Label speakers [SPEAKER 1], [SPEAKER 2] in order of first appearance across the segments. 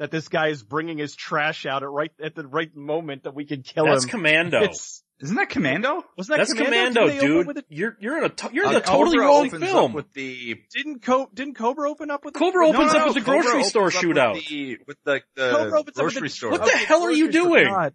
[SPEAKER 1] that this guy is bringing his trash out at right at the right moment that we can kill
[SPEAKER 2] That's
[SPEAKER 1] him.
[SPEAKER 2] That's Commando.
[SPEAKER 1] It's,
[SPEAKER 3] Isn't that Commando?
[SPEAKER 1] wasn't that
[SPEAKER 2] That's
[SPEAKER 1] Commando,
[SPEAKER 2] Commando,
[SPEAKER 1] Didn't they open
[SPEAKER 2] dude. You're you're in a you're in
[SPEAKER 3] Uh,
[SPEAKER 2] the totally
[SPEAKER 3] Cobra
[SPEAKER 2] wrong
[SPEAKER 3] opens
[SPEAKER 2] film.
[SPEAKER 3] Up with the
[SPEAKER 1] Didn't Co- didn't Cobra open up with the
[SPEAKER 2] Cobra opens
[SPEAKER 3] No,
[SPEAKER 2] up
[SPEAKER 3] no,
[SPEAKER 2] with the
[SPEAKER 3] Cobra
[SPEAKER 2] grocery
[SPEAKER 3] opens
[SPEAKER 2] store
[SPEAKER 3] up with
[SPEAKER 2] shootout.
[SPEAKER 3] the- With the, the
[SPEAKER 1] Cobra opens up with
[SPEAKER 3] grocery
[SPEAKER 1] the-
[SPEAKER 3] store.
[SPEAKER 2] What the
[SPEAKER 1] Okay,
[SPEAKER 2] hell are you
[SPEAKER 1] grocery store.
[SPEAKER 2] doing?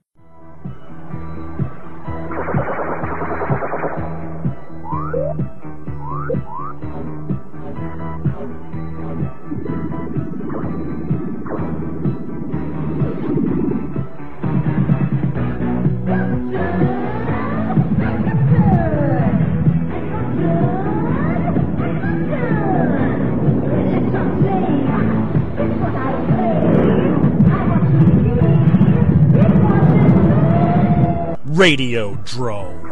[SPEAKER 4] Radio Drone.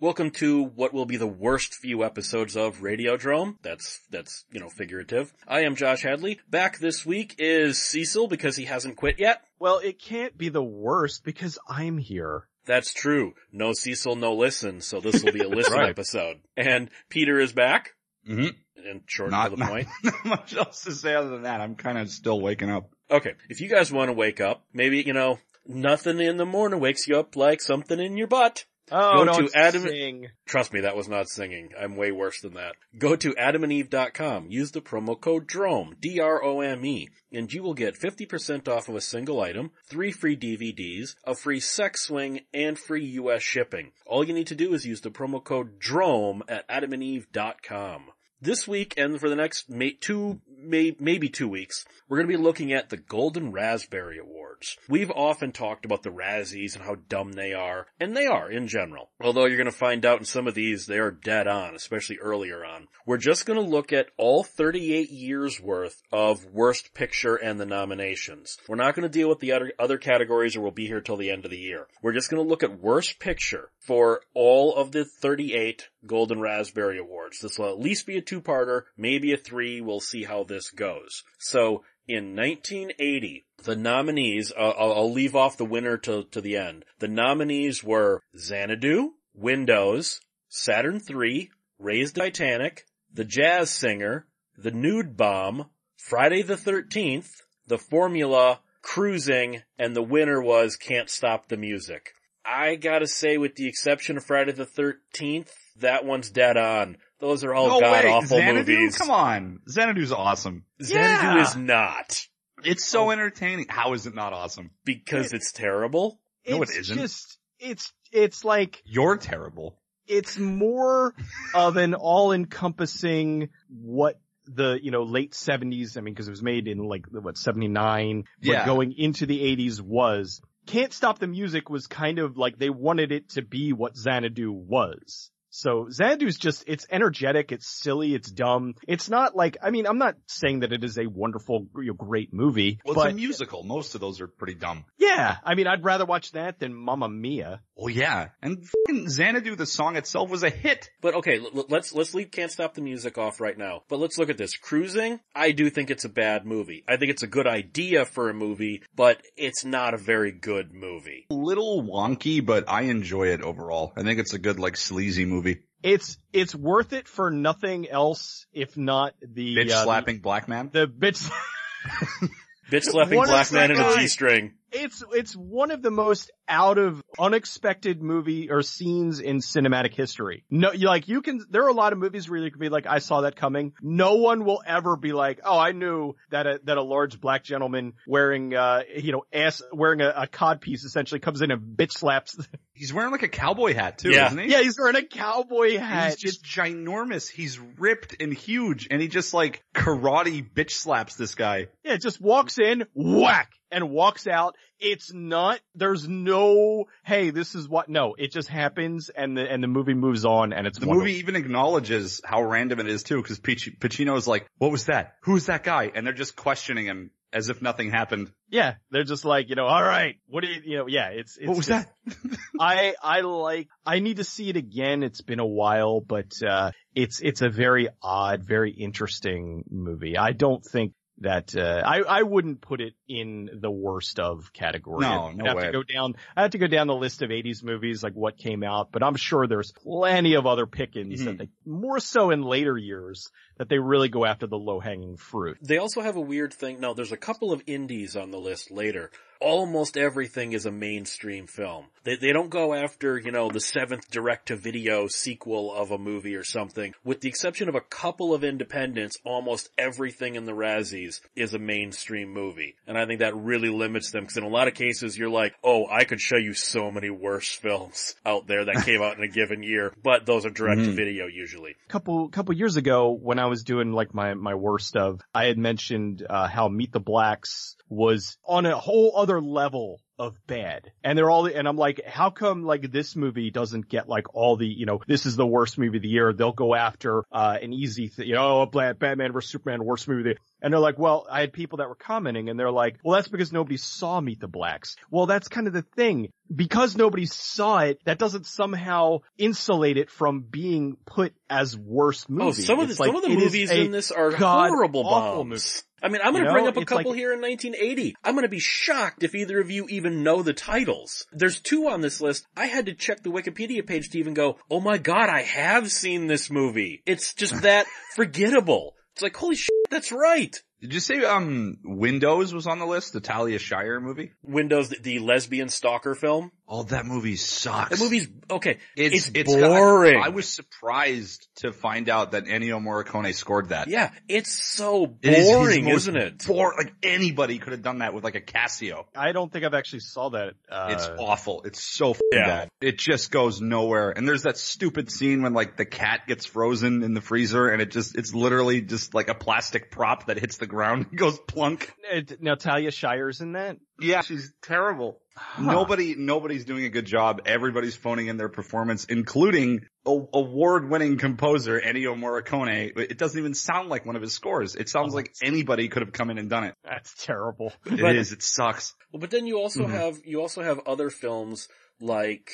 [SPEAKER 2] Welcome to what will be the worst few episodes of Radiodrome. That's, that's, you know, figurative. I am Josh Hadley. Back this week is Cecil because he hasn't quit yet.
[SPEAKER 1] Well, it can't be the worst because I'm here.
[SPEAKER 2] That's true. No Cecil, no listen, so this will be a listen
[SPEAKER 3] Right.
[SPEAKER 2] episode. And Peter is back.
[SPEAKER 3] Mm-hmm.
[SPEAKER 2] And short
[SPEAKER 3] Not,
[SPEAKER 2] to the
[SPEAKER 3] not,
[SPEAKER 2] point.
[SPEAKER 3] not much else to say other than that. I'm kind of still waking up.
[SPEAKER 2] Okay, if you guys want to wake up, maybe, you know, nothing in the morning wakes you up like something in your butt.
[SPEAKER 1] Oh,
[SPEAKER 2] Go
[SPEAKER 1] don't
[SPEAKER 2] to Adam-
[SPEAKER 1] sing.
[SPEAKER 2] Trust me, that was not singing. I'm way worse than that. Go to adamandeve.com. Use the promo code DROME, D-R-O-M-E, and you will get 50% off of a single item, three free DVDs, a free sex swing, and free US shipping. All you need to do is use the promo code DROME at adamandeve.com. This week and for the next two, may, maybe two weeks, we're going to be looking at the Golden Raspberry Awards. We've often talked about the Razzies and how dumb they are, and they are in general. Although you're going to find out in some of these they are dead on, especially earlier on. We're just going to look at all 38 years worth of Worst Picture and the nominations. We're not going to deal with the other, other categories or we'll be here till the end of the year. We're just going to look at Worst Picture for all of the 38 Golden Raspberry Awards. This will at least be a two-parter, maybe a three. We'll see how this goes. So, in 1980, the nominees, uh, I'll, I'll leave off the winner to, to the end. The nominees were Xanadu, Windows, Saturn III, Raised Titanic, The Jazz Singer, The Nude Bomb, Friday the 13th, The Formula, Cruising, and the winner was Can't Stop the Music. I gotta say, with the exception of Friday the 13th, that one's dead on. Those are all
[SPEAKER 3] no
[SPEAKER 2] god
[SPEAKER 3] way,
[SPEAKER 2] awful
[SPEAKER 3] Xanadu?
[SPEAKER 2] movies.
[SPEAKER 3] Come on. Xanadu's awesome.
[SPEAKER 2] Xanadu
[SPEAKER 1] Yeah.
[SPEAKER 2] is not.
[SPEAKER 3] It's so oh. entertaining. How is it not awesome?
[SPEAKER 2] Because it's terrible.
[SPEAKER 3] No,
[SPEAKER 1] It's
[SPEAKER 3] isn't.
[SPEAKER 1] Just, it's, it's like,
[SPEAKER 3] You're terrible.
[SPEAKER 1] it's more of an all-encompassing what the, you know, late 70s, I mean, cause it was made in like, what, 79, but
[SPEAKER 3] Yeah.
[SPEAKER 1] going into the 80s was. Can't Stop the Music was kind of like they wanted it to be what Xanadu was. So Xanadu's just, it's energetic, it's silly, it's dumb. It's not like, I mean, I'm not saying that it is a wonderful, great movie,
[SPEAKER 3] Well, it's
[SPEAKER 1] but
[SPEAKER 3] a musical. Most of those are pretty dumb.
[SPEAKER 1] yeah, I mean, I'd rather watch that than Mamma Mia.
[SPEAKER 3] Oh yeah. And fucking Xanadu, the song itself was a hit.
[SPEAKER 2] But okay, l- l- let's, let's leave Can't Stop the Music off right now. But let's look at this. Cruising, I do think it's a bad movie. I think it's a good idea for a movie, but it's not a very good movie.
[SPEAKER 3] A little wonky, but I enjoy it overall. I think it's a good like sleazy movie.
[SPEAKER 1] It's, it's worth it for nothing else if not the,
[SPEAKER 3] Bitch
[SPEAKER 1] uh,
[SPEAKER 3] slapping black man.
[SPEAKER 1] the bitch.
[SPEAKER 2] Bitch slapping black man in a
[SPEAKER 1] g?
[SPEAKER 2] G-string.
[SPEAKER 1] It's, it's one of the most out of unexpected movie or scenes in cinematic history. No, you like, you can, there are a lot of movies where you can be like, I saw that coming. No one will ever be like, oh, I knew that a, that a large black gentleman wearing, uh, you know, ass, wearing a, a cod piece essentially comes in and bitch slaps.
[SPEAKER 3] He's wearing like a cowboy hat too,
[SPEAKER 2] Yeah.
[SPEAKER 3] isn't he?
[SPEAKER 1] yeah, he's wearing a cowboy hat.
[SPEAKER 3] He's just ginormous. He's ripped and huge and he just like karate bitch slaps this guy.
[SPEAKER 1] Yeah, just walks in, whack, and walks out. It's not, there's no, hey, this is what, no, it just happens and the, and the movie moves on and it's
[SPEAKER 3] The
[SPEAKER 1] wonderful.
[SPEAKER 3] movie even acknowledges how random it is too, because Pacino Pacino's like, what was that? Who's that guy? And they're just questioning him as if nothing happened.
[SPEAKER 1] Yeah, they're just like, you know, all right, what do you, you know, yeah, it's, it's
[SPEAKER 3] what was
[SPEAKER 1] just-
[SPEAKER 3] that?
[SPEAKER 1] I, I like, I need to see it again. It's been a while, but, uh, it's, it's a very odd, very interesting movie. I don't think, that uh, I I wouldn't put it in the worst of category.
[SPEAKER 3] No,
[SPEAKER 1] I'd
[SPEAKER 3] no
[SPEAKER 1] have
[SPEAKER 3] way.
[SPEAKER 1] to go down. I have to go down the list of '80s movies, like what came out, but I'm sure there's plenty of other pickings
[SPEAKER 3] Mhm.
[SPEAKER 1] that they more so in later years that they really go after the low hanging fruit.
[SPEAKER 2] They also have a weird thing. No, there's a couple of indies on the list later. Almost everything is a mainstream film. They, they don't go after, you know, the seventh direct to video sequel of a movie or something. With the exception of a couple of independents, almost everything in the Razzies is a mainstream movie. And I think that really limits them because in a lot of cases you're like, oh, I could show you so many worse films out there that came out in a given year, but those are direct to video usually.
[SPEAKER 1] couple couple years ago when I was doing like my my worst of, I had mentioned uh, how Meet the Blacks was on a whole other level of bad. And they're all and I'm like, how come like this movie doesn't get like all the you know this is the worst movie of the year? They'll go after uh, an easy th- you know Batman vs Superman worst movie of the year. And they're like, well, I had people that were commenting and they're like, well, that's because nobody saw Meet the Blacks. Well, that's kind of the thing. Because nobody saw it, that doesn't somehow insulate it from being put as worst movie.
[SPEAKER 2] Oh, some of the,
[SPEAKER 1] like,
[SPEAKER 2] some of the movies in this are
[SPEAKER 1] god
[SPEAKER 2] horrible
[SPEAKER 1] awful
[SPEAKER 2] bombs. I mean, I'm going to
[SPEAKER 1] know,
[SPEAKER 2] bring up a couple
[SPEAKER 1] like-
[SPEAKER 2] here in 1980. I'm going to be shocked if either of you even know the titles. There's two on this list. I had to check the Wikipedia page to even go, oh my god, I have seen this movie. It's just that forgettable. It's like, holy shit, that's right.
[SPEAKER 3] Did you say um Windows was on the list? The Talia Shire movie?
[SPEAKER 2] Windows, the, the lesbian stalker film.
[SPEAKER 3] Oh, that movie sucks.
[SPEAKER 2] The movie's, okay, it's,
[SPEAKER 3] got-
[SPEAKER 2] boring.
[SPEAKER 3] I, was surprised to find out that Ennio Morricone scored that.
[SPEAKER 2] yeah, it's so
[SPEAKER 3] It is his
[SPEAKER 2] boring,
[SPEAKER 3] most
[SPEAKER 2] isn't it?
[SPEAKER 3] Bore, like anybody could have done that with like a Casio.
[SPEAKER 1] I don't think I've actually saw that. Uh,
[SPEAKER 3] It's awful. It's so
[SPEAKER 2] Yeah.
[SPEAKER 3] bad. It just goes nowhere. And there's that stupid scene when like the cat gets frozen in the freezer and it just, it's literally just like a plastic prop that hits the ground and goes plunk.
[SPEAKER 1] it, now Talia Shire's in that.
[SPEAKER 3] Yeah, she's terrible. Nobody, nobody's doing a good job. Everybody's phoning in their performance, including a, award-winning composer Ennio Morricone. It doesn't even sound like one of his scores. It sounds like anybody could have come in and done it.
[SPEAKER 1] That's terrible.
[SPEAKER 3] It
[SPEAKER 2] But-
[SPEAKER 3] is. It sucks.
[SPEAKER 2] Well, but then you also
[SPEAKER 3] Mhm.
[SPEAKER 2] have you also have other films like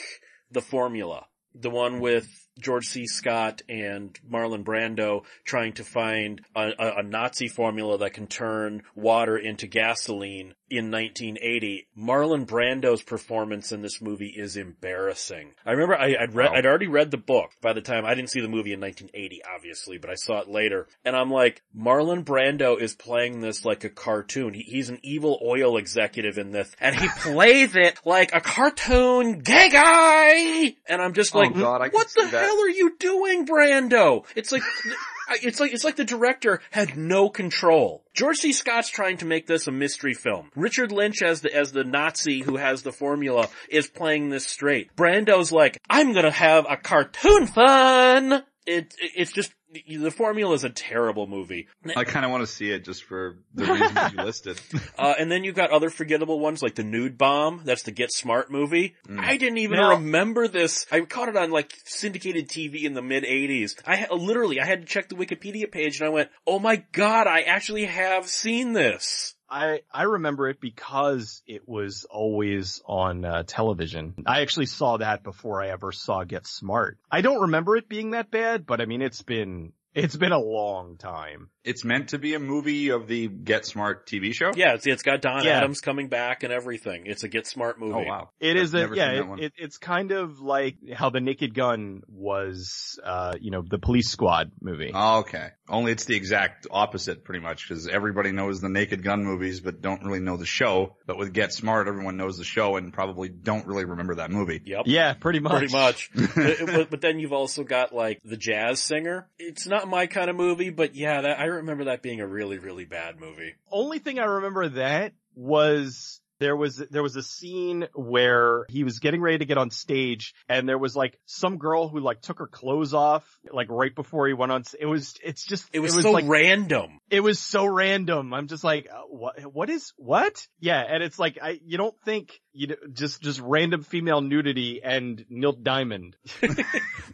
[SPEAKER 2] The Formula, the one with George C. Scott and Marlon Brando trying to find a, a, a Nazi formula that can turn water into gasoline in 1980. Marlon Brando's performance in this movie is embarrassing. I remember I, I'd read,
[SPEAKER 3] Wow.
[SPEAKER 2] I'd already read the book by the time I didn't see the movie in 1980, obviously, but I saw it later. And I'm like, Marlon Brando is playing this like a cartoon. He, he's an evil oil executive in this, and he plays it like a cartoon gay guy. And I'm just
[SPEAKER 3] oh,
[SPEAKER 2] like, Oh,
[SPEAKER 3] God, I
[SPEAKER 2] what the
[SPEAKER 3] that.
[SPEAKER 2] Hell are you doing, Brando? It's like, it's like, it's like the director had no control. George C. Scott's trying to make this a mystery film. Richard Lynch as the, as the Nazi who has the formula is playing this straight. Brando's like, I'm gonna have a cartoon fun! It, it it's just, the formula is a terrible movie.
[SPEAKER 3] I kind of want to see it just for the reasons you listed.
[SPEAKER 2] Uh, and then you've got other forgettable ones like the Nude Bomb. That's the Get Smart movie.
[SPEAKER 3] Mm.
[SPEAKER 2] I didn't even
[SPEAKER 1] Now-
[SPEAKER 2] remember this. I caught it on like syndicated TV in the mid '80s. I literally I had to check the Wikipedia page and I went, "Oh my god, I actually have seen this."
[SPEAKER 1] I I remember it because it was always on uh, television. I actually saw that before I ever saw Get Smart. I don't remember it being that bad, but I mean it's been it's been a long time.
[SPEAKER 3] It's meant to be a movie of the Get Smart TV show.
[SPEAKER 2] Yeah, it's, it's got Don
[SPEAKER 1] Yeah.
[SPEAKER 2] Adams coming back and everything. It's a Get Smart movie.
[SPEAKER 3] Oh wow.
[SPEAKER 1] It
[SPEAKER 3] I've
[SPEAKER 1] is a
[SPEAKER 3] never
[SPEAKER 1] yeah.
[SPEAKER 3] seen
[SPEAKER 1] It, it, it's kind of like how the Naked Gun was, uh, you know, the Police Squad movie.
[SPEAKER 3] Oh, okay. Only it's the exact opposite pretty much because everybody knows the Naked Gun movies but don't really know the show. But with Get Smart, everyone knows the show and probably don't really remember that movie.
[SPEAKER 2] Yep.
[SPEAKER 1] yeah, pretty much.
[SPEAKER 2] Pretty much. but, but- but then you've also got like the jazz singer. It's not my kind of movie, but yeah, that, I remember that being a really, really bad movie.
[SPEAKER 1] Only thing I remember that was there was there was a scene where he was getting ready to get on stage and there was like some girl who like took her clothes off like right before he went on it was it's just
[SPEAKER 2] It was, so
[SPEAKER 1] like
[SPEAKER 2] random.
[SPEAKER 1] it was so random i'm just like uh, what what is what yeah and it's like i you don't think you know, just just random female nudity and Neil Diamond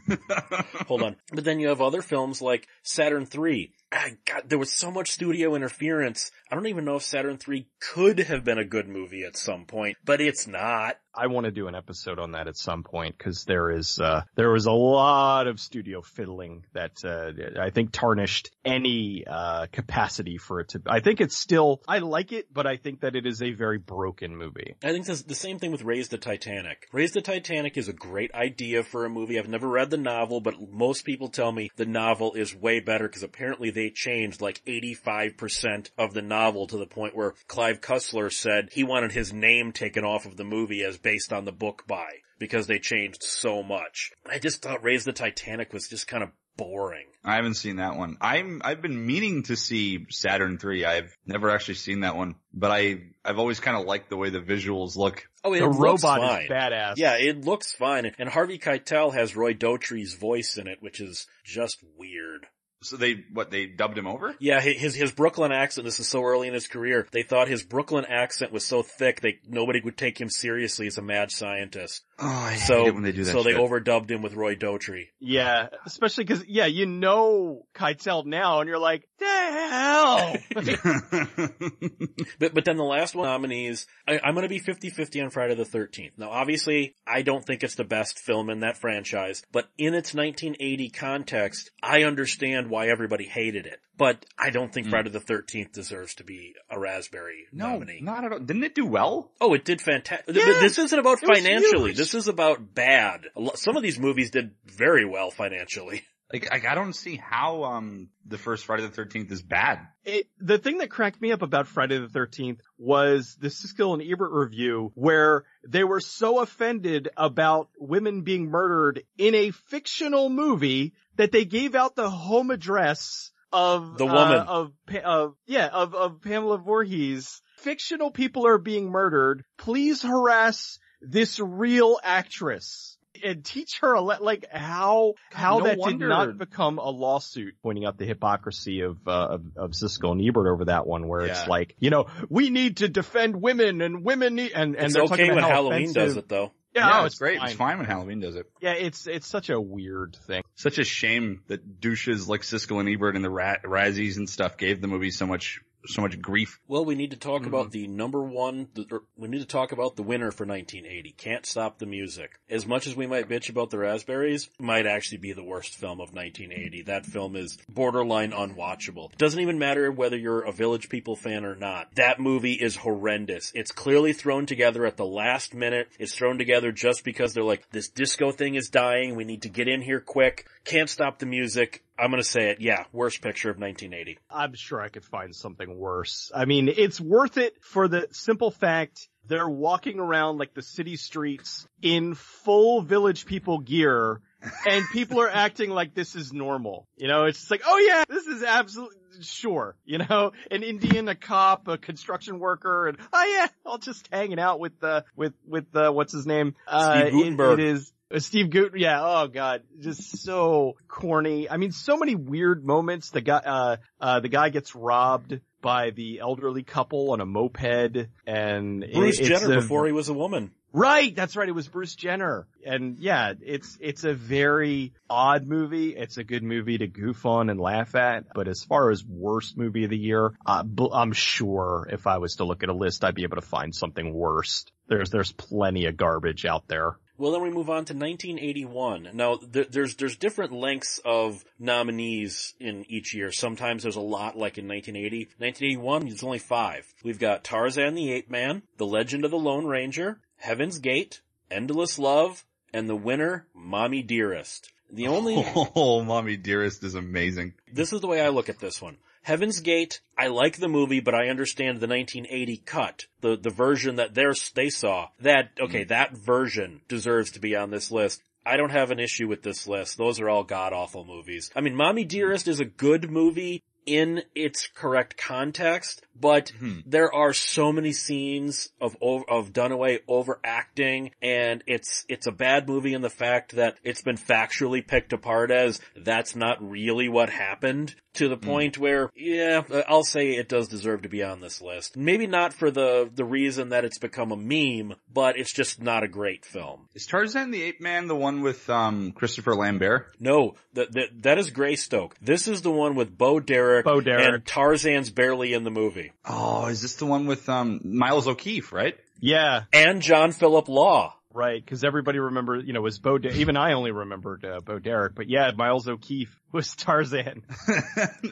[SPEAKER 2] Hold on. But then you have other films like Saturn 3. Ah, God, there was so much studio interference. I don't even know if Saturn 3 could have been a good movie at some point, but it's not.
[SPEAKER 1] I want to do an episode on that at some point because there is uh there was a lot of studio fiddling that uh I think tarnished any uh capacity for it to, I think it's still, I like it, but I think that it is a very broken movie.
[SPEAKER 2] I think the same thing with Raise the Titanic. Raise the Titanic is a great idea for a movie. I've never read the novel, but most people tell me the novel is way better because apparently they changed like 85% of the novel to the point where Clive Cussler said he wanted his name taken off of the movie as based on the book by because they changed so much. I just thought Raise the Titanic was just kind of boring.
[SPEAKER 3] I haven't seen that one. I'm I've been meaning to see Saturn 3. I've never actually seen that one, but I I've always kind of liked the way the visuals look.
[SPEAKER 2] Oh, it
[SPEAKER 1] The
[SPEAKER 2] looks
[SPEAKER 1] robot
[SPEAKER 2] fine.
[SPEAKER 1] is badass.
[SPEAKER 2] Yeah, it looks fine. And Harvey Keitel has Roy Dotrice's voice in it, which is just weird.
[SPEAKER 3] So they what they dubbed him over?
[SPEAKER 2] Yeah, his his Brooklyn accent. This is so early in his career. They thought his Brooklyn accent was so thick they nobody would take him seriously as a mad scientist.
[SPEAKER 3] Oh, I
[SPEAKER 2] So
[SPEAKER 3] hate it when they do that.
[SPEAKER 2] so they overdubbed him with Roy Dotrice.
[SPEAKER 1] Yeah, especially cause, yeah, you know Keitel now and you're like, the hell?
[SPEAKER 2] But but then the last one nominees, I, I'm going to be 50-50 on Friday the 13th. Now, obviously, I don't think it's the best film in that franchise, but in its 1980 context, I understand why everybody hated it. But I don't think
[SPEAKER 3] Mm.
[SPEAKER 2] Friday the 13th deserves to be a Raspberry
[SPEAKER 3] no,
[SPEAKER 2] nominee.
[SPEAKER 3] not at all. Didn't it do well?
[SPEAKER 2] Oh, it did fantastic.
[SPEAKER 1] Yeah,
[SPEAKER 2] this isn't about financially. This is about bad. Some of these movies did very well financially.
[SPEAKER 3] Like, I, I don't see how um the first Friday the Thirteenth is bad.
[SPEAKER 1] it, the thing that cracked me up about Friday the 13th was the Siskel and Ebert review where they were so offended about women being murdered in a fictional movie that they gave out the home address of
[SPEAKER 2] The
[SPEAKER 1] uh,
[SPEAKER 2] woman.
[SPEAKER 1] of of yeah of of Pamela Voorhees. Fictional people are being murdered. Please harass this real actress and teach her a le- like how how
[SPEAKER 3] no
[SPEAKER 1] that
[SPEAKER 3] wonder.
[SPEAKER 1] did not become a lawsuit, pointing out the hypocrisy of uh, of, of Siskel and Ebert over that one, where it's like you know we need to defend women and women need and and
[SPEAKER 2] it's
[SPEAKER 1] they're
[SPEAKER 2] okay
[SPEAKER 1] talking
[SPEAKER 2] when
[SPEAKER 1] about how
[SPEAKER 2] Halloween
[SPEAKER 1] offensive-
[SPEAKER 2] does it though.
[SPEAKER 1] Yeah,
[SPEAKER 3] Yeah,
[SPEAKER 1] oh,
[SPEAKER 3] it's great.
[SPEAKER 1] Fine.
[SPEAKER 3] It's fine when Halloween does it.
[SPEAKER 1] Yeah, it's it's such a weird thing.
[SPEAKER 3] Such a shame that douches like Siskel and Ebert and the Ra- Razzies and stuff gave the movie so much so much grief.
[SPEAKER 2] Well, we need to talk
[SPEAKER 1] Mhm.
[SPEAKER 2] about the number one, the, or we need to talk about the winner for 1980. Can't Stop the Music. As much as we might bitch about the Raspberries, might actually be the worst film of 1980. That film is borderline unwatchable. Doesn't even matter whether you're a Village People fan or not. That movie is horrendous. It's clearly thrown together at the last minute. It's thrown together just because they're like, this disco thing is dying. We need to get in here quick. Can't Stop the Music. I'm gonna say it. Yeah, worst picture of 1980.
[SPEAKER 1] I'm sure I could find something worse. I mean, it's worth it for the simple fact they're walking around like the city streets in full village people gear and people are acting like this is normal. You know, it's just like, oh yeah, this is absolutely sure. You know, an Indian, a cop, a construction worker, and oh yeah, all just hanging out with the with with the what's his name? Uh,
[SPEAKER 2] Steve
[SPEAKER 1] it-
[SPEAKER 2] Guttenberg.
[SPEAKER 1] it is. Uh, Steve Gut, yeah, oh god, just so corny. I mean, so many weird moments. The guy, uh, uh, the guy gets robbed by the elderly couple on a moped, and it-
[SPEAKER 2] Bruce
[SPEAKER 1] it's
[SPEAKER 2] Jenner
[SPEAKER 1] a-
[SPEAKER 2] before he was a woman.
[SPEAKER 1] Right, that's right. It was Bruce Jenner. And yeah, it's, it's a very odd movie. It's a good movie to goof on and laugh at. But as far as worst movie of the year, uh, I'm sure if I was to look at a list, I'd be able to find something worse. There's, there's plenty of garbage out there.
[SPEAKER 2] Well, then we move on to 1981. Now, th- there's there's different lengths of nominees in each year. Sometimes there's a lot, like in 1980. 1981, there's only five. We've got Tarzan the Ape Man, The Legend of the Lone Ranger, Heaven's Gate, Endless Love, and the winner, Mommy Dearest. The only
[SPEAKER 3] Oh, Mommy Dearest is amazing.
[SPEAKER 2] this is the way I look at this one. Heaven's Gate, I like the movie, but I understand the 1980 cut, the the version that they they saw. That okay, that version deserves to be on this list. I don't have an issue with this list. Those are all god awful movies. I mean, Mommy Dearest is a good movie in its correct context, but
[SPEAKER 3] Hmm.
[SPEAKER 2] there are so many scenes of of Dunaway overacting, and it's it's a bad movie in the fact that it's been factually picked apart as that's not really what happened. To the point where, yeah, I'll say it does deserve to be on this list. Maybe not for the the reason that it's become a meme, but it's just not a great film.
[SPEAKER 3] Is Tarzan the Ape Man the one with um Christopher Lambert?
[SPEAKER 2] No, that that that is Greystoke. This is the one with Bo Derek,
[SPEAKER 1] Bo Derek.
[SPEAKER 2] and Tarzan's barely in the movie,
[SPEAKER 3] Oh, is this the one with um Miles O'Keefe, right?
[SPEAKER 1] Yeah.
[SPEAKER 2] and John Philip Law.
[SPEAKER 1] Right, because everybody remember, you know, was Bo. De- even I only remembered uh, Bo Derek, but yeah, Miles O'Keefe was Tarzan.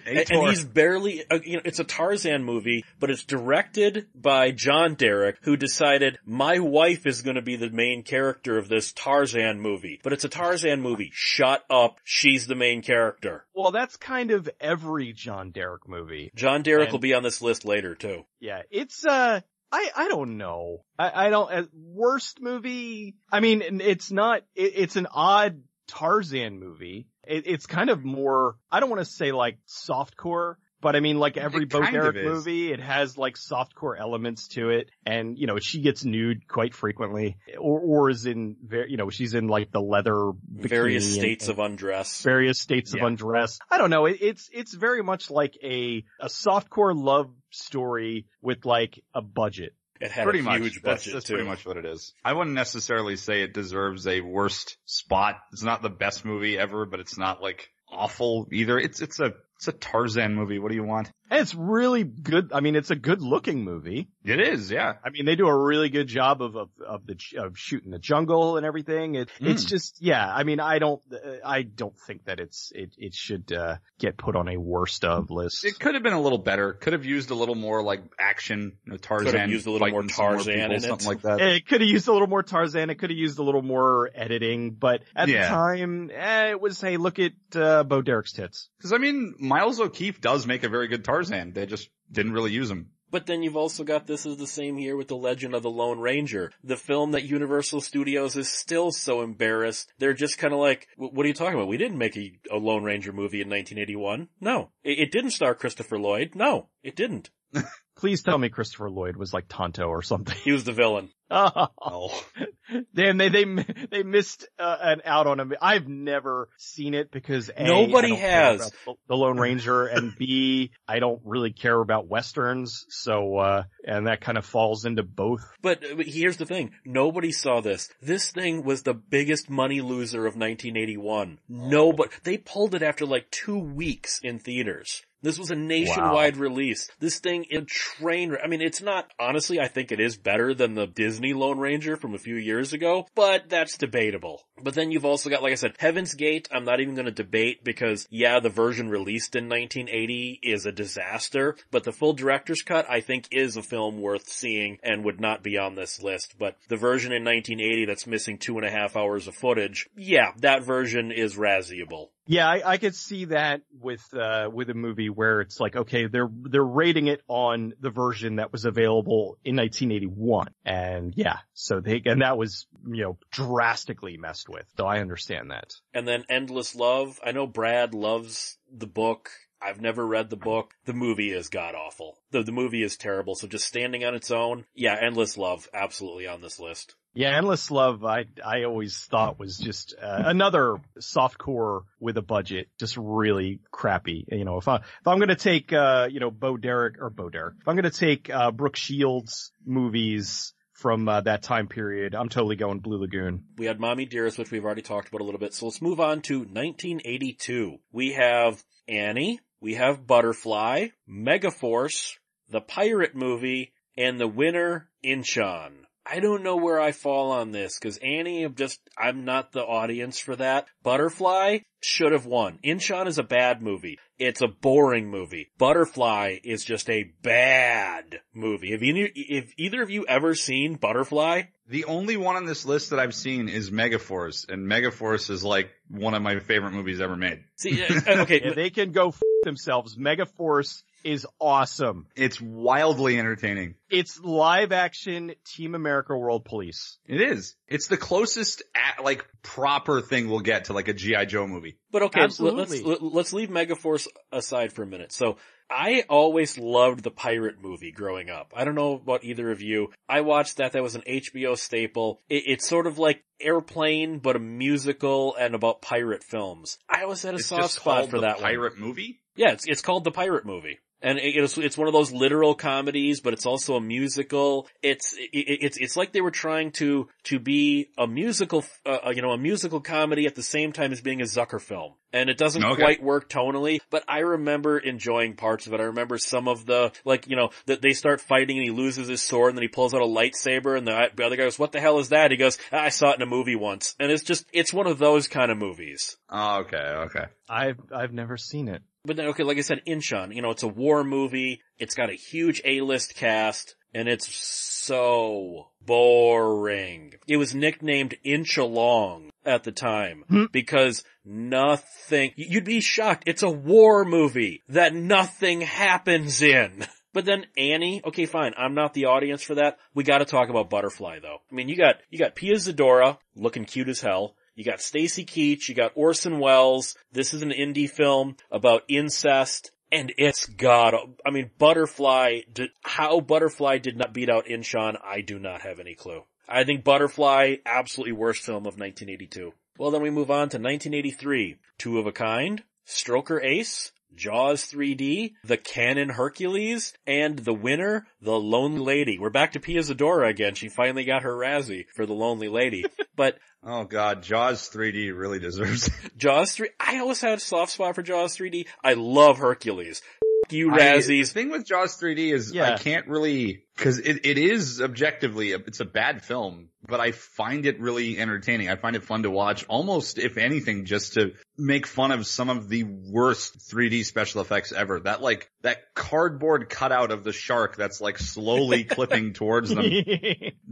[SPEAKER 2] and, and he's barely, uh, you know, it's a Tarzan movie, but it's directed by John Derek, who decided my wife is going to be the main character of this Tarzan movie. But it's a Tarzan movie. Shut up. She's the main character.
[SPEAKER 1] Well, that's kind of every John Derek movie.
[SPEAKER 2] John Derek
[SPEAKER 1] And-
[SPEAKER 2] will be on this list later too.
[SPEAKER 1] Yeah, it's uh, I I don't know. I I don't uh, worst movie. I mean, it's not. It, it's an odd Tarzan movie. It, it's kind of more. I don't want to say like softcore. But I mean, like every Bo Derek movie, it has like softcore elements to it, and you know she gets nude quite frequently, or or is in, very, you know, she's in like the leather
[SPEAKER 2] Various states
[SPEAKER 1] and
[SPEAKER 2] of undress.
[SPEAKER 1] various states
[SPEAKER 3] Yeah.
[SPEAKER 1] of undress. I don't know. It, it's it's very much like a a softcore love story with like a budget.
[SPEAKER 2] It had
[SPEAKER 3] pretty
[SPEAKER 2] a
[SPEAKER 3] much.
[SPEAKER 2] huge
[SPEAKER 3] That's,
[SPEAKER 2] budget
[SPEAKER 3] that's
[SPEAKER 2] too.
[SPEAKER 3] pretty much what it is. I wouldn't necessarily say it deserves a worst spot. It's not the best movie ever, but it's not like awful either. It's it's a it's a Tarzan movie. What do you want?
[SPEAKER 1] And it's really good. I mean, it's a good looking movie.
[SPEAKER 3] It is, yeah.
[SPEAKER 1] I mean, they do a really good job of of of the of shooting the jungle and everything. It, It's
[SPEAKER 3] Mm.
[SPEAKER 1] just yeah. I mean, I don't uh, I don't think that it's it it should uh, get put on a worst of list.
[SPEAKER 3] It could have been a little better. Could have used a little more like action. You know, Tarzan.
[SPEAKER 2] used a little more
[SPEAKER 3] fighting some
[SPEAKER 2] Tarzan
[SPEAKER 3] people,
[SPEAKER 2] in it.
[SPEAKER 3] something like that.
[SPEAKER 1] It could have used a little more Tarzan. It could have used a little more editing, but at the time, eh, it was, hey, look at, uh, Bo Derek's tits.
[SPEAKER 3] Because I mean, Miles O'Keefe does make a very good Tarzan. They just didn't really use him.
[SPEAKER 2] But then you've also got this is the same here with The Legend of the Lone Ranger. The film that Universal Studios is still so embarrassed. They're just kind of like, what are you talking about? We didn't make a, a Lone Ranger movie in 1981. No. It, it didn't star Christopher Lloyd. No, it didn't.
[SPEAKER 1] Please tell me Christopher Lloyd was like Tonto or something.
[SPEAKER 2] He was the villain.
[SPEAKER 1] Oh,
[SPEAKER 3] Oh,
[SPEAKER 1] damn, they, they, they missed, uh, an out on him. I've never seen it because A,
[SPEAKER 2] Nobody
[SPEAKER 1] I don't care
[SPEAKER 2] has.
[SPEAKER 1] The Lone Ranger and B, I don't really care about Westerns. So, uh, and that kind of falls into both.
[SPEAKER 2] But, but here's the thing. Nobody saw this. This thing was the biggest money loser of 1981. Nobody, they pulled it after like two weeks in theaters. This was a nationwide release. This thing is a train. I mean, it's not, honestly, I think it is better than the Disney Lone Ranger from a few years ago, but that's debatable. But then you've also got, like I said, Heaven's Gate, I'm not even gonna debate because, yeah, the version released in 1980 is a disaster, but the full director's cut, I think, is a film worth seeing and would not be on this list. But the version in 1980 that's missing two and a half hours of footage, yeah, that version is Razziable.
[SPEAKER 1] Yeah, I, I could see that with uh with a movie where it's like, okay, they're they're rating it on the version that was available in 1981, and yeah, so they and that was you know drastically messed with. So I understand that.
[SPEAKER 2] And then Endless Love. I know Brad loves the book. I've never read the book. The movie is god awful. The, the movie is terrible. So just standing on its own, yeah, Endless Love, absolutely on this list.
[SPEAKER 1] Yeah, Endless Love, I I always thought was just uh, another softcore with a budget, just really crappy. You know, if I if I'm gonna take uh you know Bo Derek or Bo Derek, if I'm gonna take uh Brooke Shields movies from uh, that time period, I'm totally going Blue Lagoon.
[SPEAKER 2] We had Mommy Dearest, which we've already talked about a little bit. So let's move on to 1982. We have Annie, we have Butterfly, Megaforce, the Pirate movie, and the winner, Inchon. I don't know where I fall on this, cause Annie, I'm just, I'm not the audience for that. Butterfly should have won. Inchon is a bad movie. It's a boring movie. Butterfly is just a bad movie. Have you, if either of you ever seen Butterfly?
[SPEAKER 3] the only one on this list that I've seen is Megaforce, and Megaforce is like one of my favorite movies ever made.
[SPEAKER 2] See, uh, okay,
[SPEAKER 1] If they can go f- themselves, Megaforce is awesome.
[SPEAKER 3] It's wildly entertaining.
[SPEAKER 1] It's live action Team America World Police.
[SPEAKER 3] It is. It's the closest at, like proper thing we'll get to like a GI Joe movie.
[SPEAKER 2] But okay, let's,
[SPEAKER 1] Absolutely.
[SPEAKER 2] let's let's leave Megaforce aside for a minute. So I always loved the pirate movie growing up. I don't know about either of you. I watched that. That was an HBO staple. It, it's sort of like Airplane, but a musical and about pirate films. I always had a
[SPEAKER 3] It's
[SPEAKER 2] soft spot for
[SPEAKER 3] the
[SPEAKER 2] that one.
[SPEAKER 3] pirate movie.
[SPEAKER 2] Yeah, it's it's called the pirate movie. And it's, it's one of those literal comedies, but it's also a musical. It's, it, it's, it's like they were trying to, to be a musical, uh, you know, a musical comedy at the same time as being a Zucker film. And it doesn't
[SPEAKER 3] Okay.
[SPEAKER 2] quite work tonally, but I remember enjoying parts of it. I remember some of the, like, you know, that they start fighting and he loses his sword and then he pulls out a lightsaber and the, the other guy goes, what the hell is that? He goes, "Ah, I saw it in a movie once. And it's just, it's one of those kind of movies.
[SPEAKER 3] Oh, okay, okay.
[SPEAKER 1] I've I've never seen it.
[SPEAKER 2] But then, okay, like I said, Inchon, you know, it's a war movie. It's got a huge A-list cast and it's so boring. It was nicknamed Inchalong at the time
[SPEAKER 1] Hmm.
[SPEAKER 2] because nothing, you'd be shocked. It's a war movie that nothing happens in. But then Annie, okay fine, I'm not the audience for that. We gotta talk about Butterfly though. I mean, you got, you got Pia Zadora, looking cute as hell. You got Stacy Keach, you got Orson Welles. This is an indie film about incest. And it's god, I mean, Butterfly, did, how Butterfly did not beat out Inchon, I do not have any clue. I think Butterfly, absolutely worst film of 1982. Well, then we move on to 1983. Two of a Kind, Stroker Ace, Jaws 3D, The Cannon Hercules, and the winner, The Lonely Lady. We're back to Pia Zadora again. She finally got her Razzie for The Lonely Lady. but
[SPEAKER 3] Oh god, Jaws 3D really deserves it.
[SPEAKER 2] Jaws 3, I always had a soft spot for Jaws 3D. I love Hercules. F- You
[SPEAKER 3] I-
[SPEAKER 2] Razzies.
[SPEAKER 3] the thing with Jaws 3D is
[SPEAKER 1] Yeah.
[SPEAKER 3] I can't really, cause it, it is objectively, a, it's a bad film, but I find it really entertaining. I find it fun to watch almost, if anything, just to make fun of some of the worst 3D special effects ever. That like, that cardboard cutout of the shark that's like slowly clipping towards them.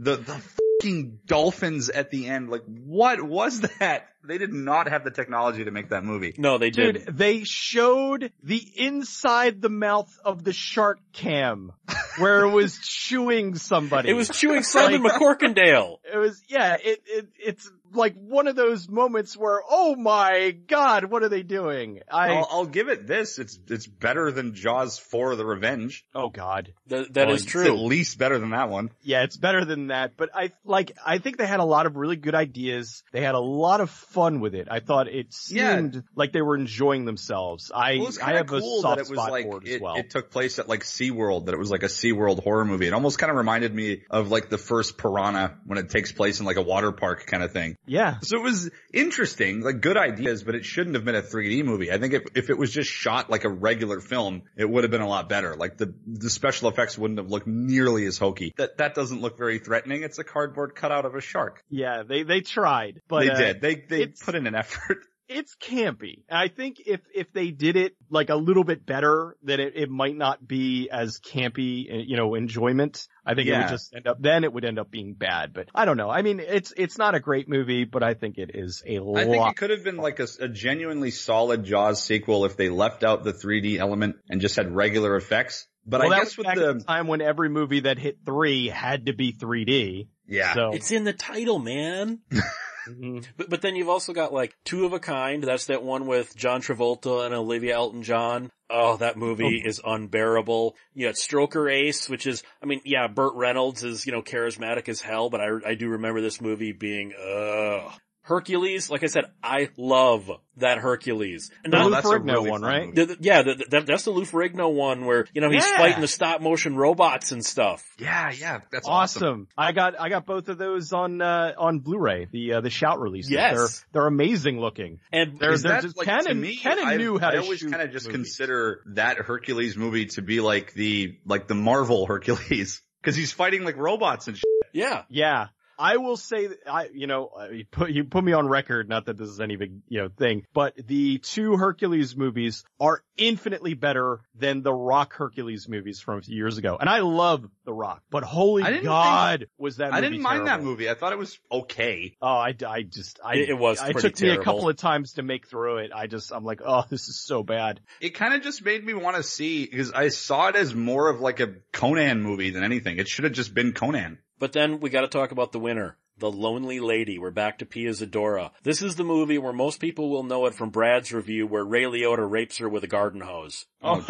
[SPEAKER 3] The, the fucking dolphins at the end, like what was that? They did not have the technology to make that movie.
[SPEAKER 2] No, they
[SPEAKER 1] Dude,
[SPEAKER 2] did.
[SPEAKER 1] they showed the inside the mouth of the shark cam where it was chewing somebody.
[SPEAKER 2] It was chewing Simon McCorkindale.
[SPEAKER 1] it was, yeah, it, it, it's like one of those moments where, oh my god, what are they doing? I,
[SPEAKER 3] I'll, I'll give it this. It's it's better than Jaws 4: The Revenge.
[SPEAKER 1] oh god.
[SPEAKER 2] That, that
[SPEAKER 3] Well,
[SPEAKER 2] is
[SPEAKER 3] it's
[SPEAKER 2] true.
[SPEAKER 3] At least better than that one.
[SPEAKER 1] Yeah, it's better than that, but I, like, I think they had a lot of really good ideas. They had a lot of fun with it. I thought it
[SPEAKER 3] Yeah.
[SPEAKER 1] seemed like they were enjoying themselves. I,
[SPEAKER 3] Well,
[SPEAKER 1] I have
[SPEAKER 3] of cool
[SPEAKER 1] a soft
[SPEAKER 3] that it was
[SPEAKER 1] spot
[SPEAKER 3] like
[SPEAKER 1] for it
[SPEAKER 3] it,
[SPEAKER 1] as well.
[SPEAKER 3] it took place at like SeaWorld, that it was like a SeaWorld horror movie. It almost kind of reminded me of like the first Piranha when it takes place in like a water park kind of thing.
[SPEAKER 1] Yeah.
[SPEAKER 3] So it was interesting, like good ideas, but it shouldn't have been a 3D movie. I think if, if it was just shot like a regular film, it would have been a lot better. Like the, the special effects wouldn't have looked nearly as hokey. That, that doesn't look very threatening. It's a cardboard cutout of a shark.
[SPEAKER 1] Yeah, they, they tried, but
[SPEAKER 3] they
[SPEAKER 1] uh,
[SPEAKER 3] did. They, they put in an effort.
[SPEAKER 1] It's campy. And I think if, if they did it like a little bit better, then it, it might not be as campy, uh, you know, enjoyment. I think it would just end up, then it would end up being bad, but I don't know. I mean, it's, it's not a great movie, but I think it is a
[SPEAKER 3] I think it could have been like a, a genuinely solid Jaws sequel if they left out the 3D element and just had regular effects. But
[SPEAKER 1] well,
[SPEAKER 3] I
[SPEAKER 1] that
[SPEAKER 3] guess
[SPEAKER 1] was
[SPEAKER 3] with
[SPEAKER 1] back at
[SPEAKER 3] the,
[SPEAKER 1] the time when every movie that hit three had to be 3D.
[SPEAKER 3] yeah,
[SPEAKER 1] So,
[SPEAKER 2] It's in the title, man.
[SPEAKER 1] Mhm.
[SPEAKER 2] But, but then you've also got like Two of a Kind. That's that one with John Travolta and Olivia Elton John. Oh, that movie is unbearable. You got Stroker Ace, which is, I mean, yeah, Burt Reynolds is, you know, charismatic as hell, but I, I do remember this movie being, ugh. Hercules, like I said, I love that Hercules. And
[SPEAKER 1] The
[SPEAKER 2] not-
[SPEAKER 1] Lou
[SPEAKER 3] that's a
[SPEAKER 1] Ferrigno
[SPEAKER 3] really
[SPEAKER 1] one, right?
[SPEAKER 2] the, the- yeah, the, the, that's the Lou Ferrigno one where, you know, he's
[SPEAKER 1] Yeah.
[SPEAKER 2] fighting the stop motion robots and stuff.
[SPEAKER 3] Yeah, yeah, that's awesome.
[SPEAKER 1] awesome. I got I got both of those on uh, on Blu-ray. The uh, the shout releases.
[SPEAKER 2] Yes.
[SPEAKER 1] They're they're amazing looking.
[SPEAKER 2] And
[SPEAKER 1] They're-
[SPEAKER 3] Is that,
[SPEAKER 1] just-
[SPEAKER 3] like,
[SPEAKER 1] Cannon-
[SPEAKER 3] to me,
[SPEAKER 1] Cannon
[SPEAKER 3] I,
[SPEAKER 1] knew how
[SPEAKER 3] I
[SPEAKER 1] to
[SPEAKER 3] always kind of just
[SPEAKER 1] movies.
[SPEAKER 3] consider that Hercules movie to be like the, like the Marvel Hercules. Cause he's fighting like robots and shit.
[SPEAKER 2] yeah,
[SPEAKER 1] Yeah. I will say that I, you know, uh, you put, you put me on record, not that this is any big, you know, thing, but the two Hercules movies are infinitely better than the Rock Hercules movies from a few years ago. And I love The Rock, but holy
[SPEAKER 3] I didn't
[SPEAKER 1] God, was that movie
[SPEAKER 3] I didn't mind that movie. I thought it was okay.
[SPEAKER 1] Oh, I, I just, I,
[SPEAKER 2] It- it was
[SPEAKER 1] it
[SPEAKER 2] pretty
[SPEAKER 1] took me a couple of times to make through it. I just, I'm like, oh, this is so bad.
[SPEAKER 3] It kind of just made me want to see, because I saw it as more of like a Conan movie than anything. It should have just been Conan.
[SPEAKER 2] But then we gotta talk about the winner. The Lonely Lady. We're back to Pia Zadora. This is the movie where most people will know it from Brad's review where Ray Liotta rapes her with a garden hose.
[SPEAKER 3] Oh,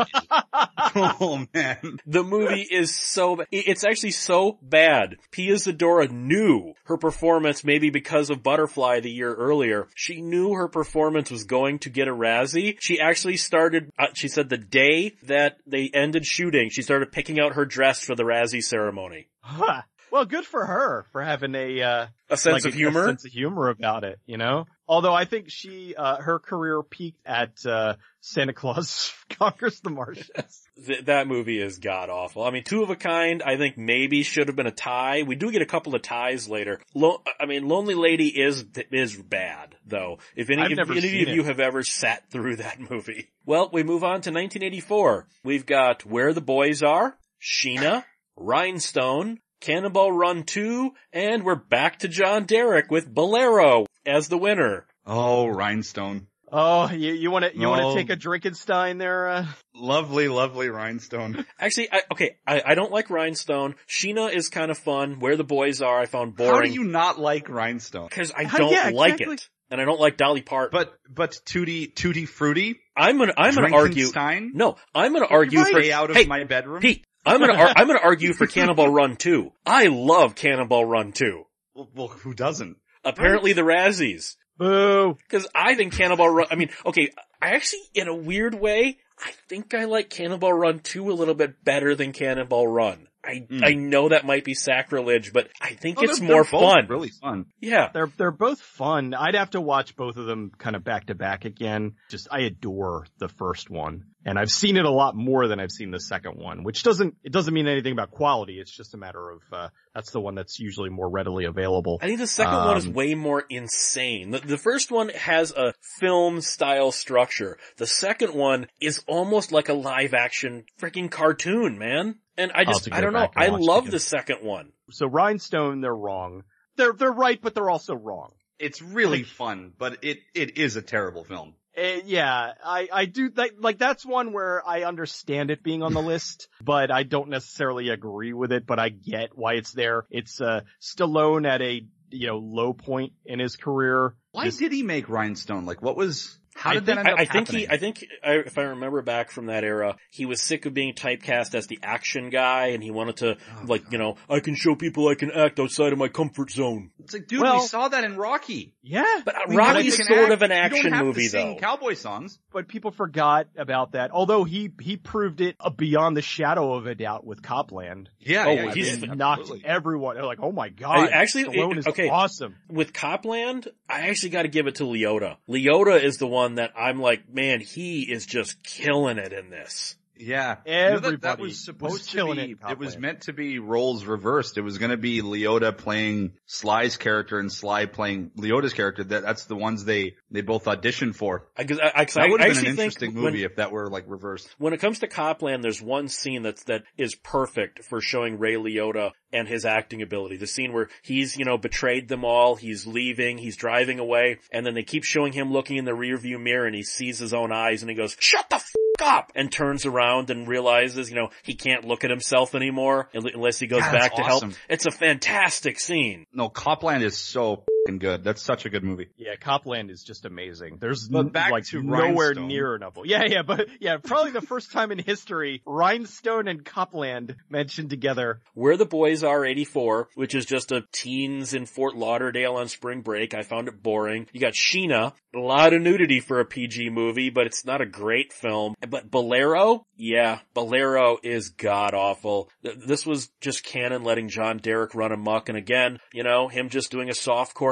[SPEAKER 3] oh man.
[SPEAKER 2] The movie is so, ba- it's actually so bad. Pia Zadora knew her performance, maybe because of Butterfly the year earlier, she knew her performance was going to get a Razzie. She actually started, uh, she said the day that they ended shooting, she started picking out her dress for the Razzie ceremony.
[SPEAKER 1] Huh. Well, good for her for having a, uh,
[SPEAKER 2] A sense
[SPEAKER 1] like
[SPEAKER 2] of
[SPEAKER 1] a-
[SPEAKER 2] humor?
[SPEAKER 1] a sense of humor about it, you know? Although I think she, uh, her career peaked at, uh, Santa Claus Conquers the Martians.
[SPEAKER 2] Th- that movie is god awful. I mean, Two of a Kind, I think maybe should have been a tie. We do get a couple of ties later. Lo- I mean, Lonely Lady is is bad though. If any, if any of you
[SPEAKER 1] it.
[SPEAKER 2] have ever sat through that movie, well, we move on to 1984. We've got Where the Boys Are, Sheena, Rhinestone, Cannonball Run 2, and we're back to John Derek with Bolero as the winner.
[SPEAKER 3] Oh, Rhinestone.
[SPEAKER 1] Oh, you, you wanna, you
[SPEAKER 3] No.
[SPEAKER 1] wanna take a Drinkenstein there, uh?
[SPEAKER 3] Lovely, lovely Rhinestone.
[SPEAKER 2] Actually, I, okay, I, I don't like Rhinestone. Sheena is kind of fun. Where the Boys Are, I found boring.
[SPEAKER 3] How do you not like Rhinestone?
[SPEAKER 2] Because I don't
[SPEAKER 1] yeah,
[SPEAKER 2] like
[SPEAKER 1] exactly.
[SPEAKER 2] it. And I don't like Dolly Parton.
[SPEAKER 3] But, but Tutti, Tutti Frutti?
[SPEAKER 2] I'm gonna, I'm gonna argue,
[SPEAKER 3] Drinkenstein?
[SPEAKER 2] no, I'm gonna argue for,
[SPEAKER 3] Stay out of
[SPEAKER 2] hey,
[SPEAKER 3] my bedroom?
[SPEAKER 2] Pete, I'm gonna, ar- I'm gonna argue for Cannonball Run 2. I love Cannonball Run 2.
[SPEAKER 3] Well, well, who doesn't?
[SPEAKER 2] Apparently the Razzies.
[SPEAKER 1] Boo.
[SPEAKER 2] Cause I think Cannonball Run, I mean, okay, I actually, in a weird way, I think I like Cannonball Run 2 a little bit better than Cannonball Run. I,
[SPEAKER 3] Mm.
[SPEAKER 2] I know that might be sacrilege, but I think
[SPEAKER 3] Oh,
[SPEAKER 2] it's more fun.
[SPEAKER 3] Really fun.
[SPEAKER 2] Yeah.
[SPEAKER 1] They're, they're both fun. I'd have to watch both of them kind of back to back again. Just, I adore the first one. And I've seen it a lot more than I've seen the second one, which doesn't, it doesn't mean anything about quality. It's just a matter of, uh, that's the one that's usually more readily available.
[SPEAKER 2] I think the second one is
[SPEAKER 1] Um,
[SPEAKER 2] way more insane. The, the first one has a film style structure. The second one is almost like a live action freaking cartoon, man. And I just, I don't know. I love
[SPEAKER 1] again.
[SPEAKER 2] the second one.
[SPEAKER 1] So Rhinestone, they're wrong. They're, they're right, but they're also wrong.
[SPEAKER 3] It's really fun, but it, it is a terrible film.
[SPEAKER 1] Uh, yeah, I, I do like, like that's one where I understand it being on the list, but I don't necessarily agree with it, but I get why it's there. It's, uh, Stallone at a, you know, low point in his career.
[SPEAKER 3] Why
[SPEAKER 1] This-
[SPEAKER 3] did he make Rhinestone? Like, what was, how
[SPEAKER 2] I
[SPEAKER 3] did
[SPEAKER 2] think,
[SPEAKER 3] that end up
[SPEAKER 2] I, I think
[SPEAKER 3] happening?
[SPEAKER 2] he, I think, I, if I remember back from that era, he was sick of being typecast as the action guy and he wanted to,
[SPEAKER 3] Oh,
[SPEAKER 2] like,
[SPEAKER 3] God.
[SPEAKER 2] you know, I can show people I can act outside of my comfort zone.
[SPEAKER 3] It's like, dude,
[SPEAKER 1] Well-
[SPEAKER 3] we saw that in Rocky.
[SPEAKER 1] Yeah,
[SPEAKER 2] But uh,
[SPEAKER 3] We
[SPEAKER 2] Rocky's sort
[SPEAKER 3] act.
[SPEAKER 2] of an
[SPEAKER 3] You don't
[SPEAKER 2] action
[SPEAKER 3] have to
[SPEAKER 2] movie
[SPEAKER 3] sing
[SPEAKER 2] though.
[SPEAKER 3] Cowboy songs.
[SPEAKER 1] but people forgot about that. Although he, he proved it beyond the shadow of a doubt with Copland.
[SPEAKER 3] Yeah,
[SPEAKER 2] Oh,
[SPEAKER 3] yeah,
[SPEAKER 2] he's-
[SPEAKER 3] he did,
[SPEAKER 1] It knocked
[SPEAKER 3] absolutely.
[SPEAKER 1] everyone. They're like, oh my
[SPEAKER 2] I-
[SPEAKER 1] god.
[SPEAKER 2] actually,
[SPEAKER 1] Stallone
[SPEAKER 2] it-
[SPEAKER 1] is
[SPEAKER 2] okay.
[SPEAKER 1] awesome.
[SPEAKER 2] with Copland, I actually got to give it to Liotta. Liotta is the one that I'm like, man, he is just killing it in this.
[SPEAKER 3] Yeah. You know that, that
[SPEAKER 1] Everybody
[SPEAKER 3] was
[SPEAKER 1] was
[SPEAKER 3] supposed to be,
[SPEAKER 1] it
[SPEAKER 3] it was meant to be roles reversed. It was going to be Liotta playing Sly's character and Sly playing Liotta's character. That, that's the ones they, they both auditioned for.
[SPEAKER 2] I, cause I, I, 'cause
[SPEAKER 3] That
[SPEAKER 2] I
[SPEAKER 3] would have been
[SPEAKER 2] actually
[SPEAKER 3] an
[SPEAKER 2] think
[SPEAKER 3] interesting
[SPEAKER 2] when-
[SPEAKER 3] movie if that were like reversed.
[SPEAKER 2] when it comes to Copland, there's one scene that's, that is perfect for showing Ray Liotta and his acting ability. The scene where he's, you know, betrayed them all, he's leaving, he's driving away, and then they keep showing him looking in the rearview mirror and he sees his own eyes and he goes, shut the f- up! And turns around and realizes, you know, he can't look at himself anymore unless he goes back to help.
[SPEAKER 3] awesome.
[SPEAKER 2] It's a fantastic scene.
[SPEAKER 3] No, Copland is so good. That's such a good movie.
[SPEAKER 1] Yeah, Copland is just amazing. There's
[SPEAKER 3] But
[SPEAKER 1] n-
[SPEAKER 3] back
[SPEAKER 1] like
[SPEAKER 3] to
[SPEAKER 1] nowhere
[SPEAKER 3] Rhinestone.
[SPEAKER 1] near enough. Yeah, yeah, but yeah, probably the first time in history, Rhinestone and Copland mentioned together.
[SPEAKER 2] Where the Boys Are 84, which is just a teens in Fort Lauderdale on spring break. I found it boring. You got Sheena, a lot of nudity for a PG movie, but it's not a great film. But Bolero, yeah, Bolero is god awful. This was just Cannon letting John Derek run amok, and again, you know, him just doing a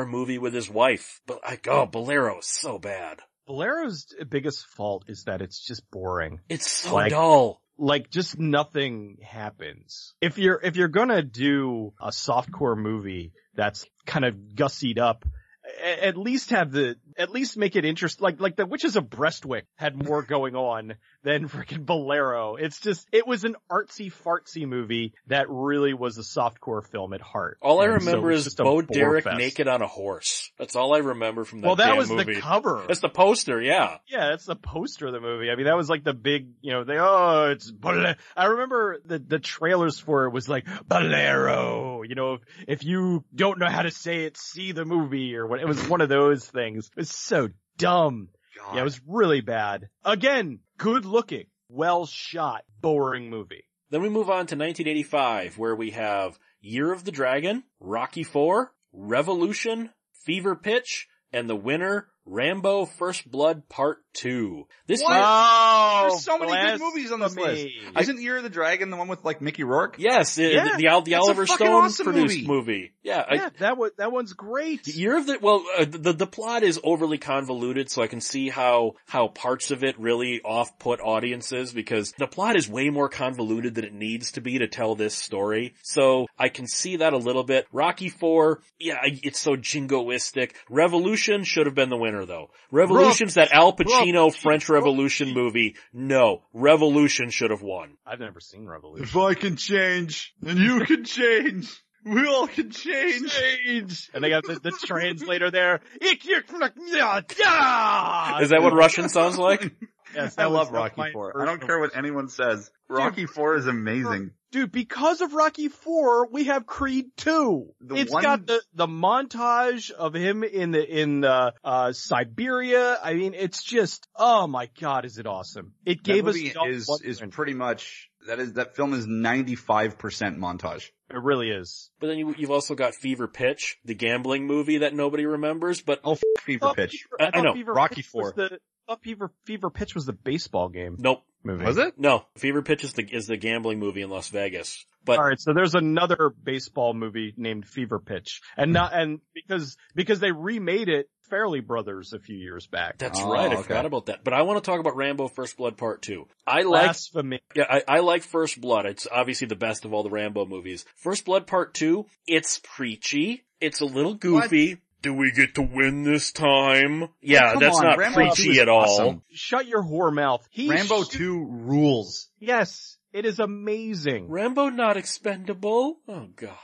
[SPEAKER 2] movie with his wife. But like, oh, Bolero is so bad.
[SPEAKER 1] Bolero's biggest fault is that it's just boring.
[SPEAKER 2] It's so
[SPEAKER 1] Like-
[SPEAKER 2] dull.
[SPEAKER 1] Like just nothing happens. If you're, if you're gonna do a softcore movie that's kind of gussied up, at least have the, at least make it interesting. Like, like the Witches of Breastwick had more going on than freaking Bolero. It's just, it was an artsy fartsy movie that really was a softcore film at heart.
[SPEAKER 2] All I
[SPEAKER 1] And so
[SPEAKER 2] remember
[SPEAKER 1] it's
[SPEAKER 2] is Bo Derek
[SPEAKER 1] fest.
[SPEAKER 2] naked on a horse. That's all I remember from that
[SPEAKER 1] Well, that was
[SPEAKER 2] movie.
[SPEAKER 1] the cover.
[SPEAKER 2] That's the poster, yeah.
[SPEAKER 1] Yeah, that's the poster of the movie. I mean, that was like the big, you know, they, oh, it's, Bole-" I remember the, the trailers for it was like, Bolero, you know, if, if you don't know how to say it, see the movie or what, it was one of those things. Was so dumb.
[SPEAKER 3] God.
[SPEAKER 1] Yeah, it was really bad. Again, good looking, well shot, boring movie.
[SPEAKER 2] Then we move on to 1985, where we have Year of the Dragon, Rocky Four, Revolution, Fever Pitch, and the winner, Rambo First Blood Part 2. This
[SPEAKER 3] What?
[SPEAKER 2] one-
[SPEAKER 1] Oh,
[SPEAKER 3] There's so many good movies on this list.
[SPEAKER 1] blasphemy.
[SPEAKER 3] Isn't Year of the Dragon the one with like Mickey Rourke?
[SPEAKER 2] yes,
[SPEAKER 1] Yeah,
[SPEAKER 2] the, the, the Oliver Stone
[SPEAKER 3] awesome
[SPEAKER 2] produced
[SPEAKER 3] movie.
[SPEAKER 2] movie. Yeah, I-
[SPEAKER 1] that one, that one's great.
[SPEAKER 2] Year of the well, uh, the the plot is overly convoluted, so I can see how how parts of it really off put audiences because the plot is way more convoluted than it needs to be to tell this story. So I can see that a little bit. Rocky Four, yeah, it's so jingoistic. Revolution should have been the winner though. Revolution's that Al Pacino French Revolution movie. No, Revolution should have won.
[SPEAKER 1] I've never seen Revolution.
[SPEAKER 3] If I can change, then you can change. We all can change.
[SPEAKER 1] Change. And they got the, the translator there.
[SPEAKER 2] Is that what Russian sounds like?
[SPEAKER 1] Yes,
[SPEAKER 3] I
[SPEAKER 1] that
[SPEAKER 3] love Rocky Four. I don't care what anyone says. Rocky Four is amazing.
[SPEAKER 1] Dude, because of Rocky Four, we have Creed Two.
[SPEAKER 3] The
[SPEAKER 1] It's
[SPEAKER 3] one-
[SPEAKER 1] got the the montage of him in the in the uh Siberia. I mean, it's just oh my god, is it awesome? It gave us
[SPEAKER 3] movie
[SPEAKER 1] Dolph
[SPEAKER 3] is is pretty much that is that film is ninety five percent montage.
[SPEAKER 1] it really is.
[SPEAKER 2] But then you, you've also got Fever Pitch, the gambling movie that nobody remembers, but
[SPEAKER 3] Oh, f- Fever
[SPEAKER 1] thought
[SPEAKER 3] Pitch.
[SPEAKER 1] Fever-
[SPEAKER 2] I- I
[SPEAKER 1] thought
[SPEAKER 2] know.
[SPEAKER 1] Fever
[SPEAKER 3] Rocky
[SPEAKER 1] Pitch was
[SPEAKER 3] Four.
[SPEAKER 1] The, I thought Fever Fever Pitch was the baseball game
[SPEAKER 2] nope.
[SPEAKER 1] movie.
[SPEAKER 3] Was it?
[SPEAKER 2] No, Fever Pitch is the is the gambling movie in Las Vegas. But
[SPEAKER 1] All right, so there's another baseball movie named Fever Pitch, and not and because because they remade it, Farrelly Brothers a few years back.
[SPEAKER 2] that's
[SPEAKER 3] Oh,
[SPEAKER 2] right, I
[SPEAKER 3] okay.
[SPEAKER 2] forgot about that. But I want to talk about Rambo First Blood Part Two. I like
[SPEAKER 1] Blasphemy.
[SPEAKER 2] yeah, I, I like First Blood. It's obviously the best of all the Rambo movies. First Blood Part Two, it's preachy. It's a little goofy. Do we get to win this time? Yeah,
[SPEAKER 3] come
[SPEAKER 2] that's
[SPEAKER 3] on,
[SPEAKER 2] not
[SPEAKER 3] Rambo
[SPEAKER 2] preachy at all.
[SPEAKER 3] awesome.
[SPEAKER 1] Shut your whore mouth. He
[SPEAKER 3] Rambo
[SPEAKER 1] sh-
[SPEAKER 3] Two rules.
[SPEAKER 1] Yes, it is amazing.
[SPEAKER 2] Rambo not expendable? Oh god.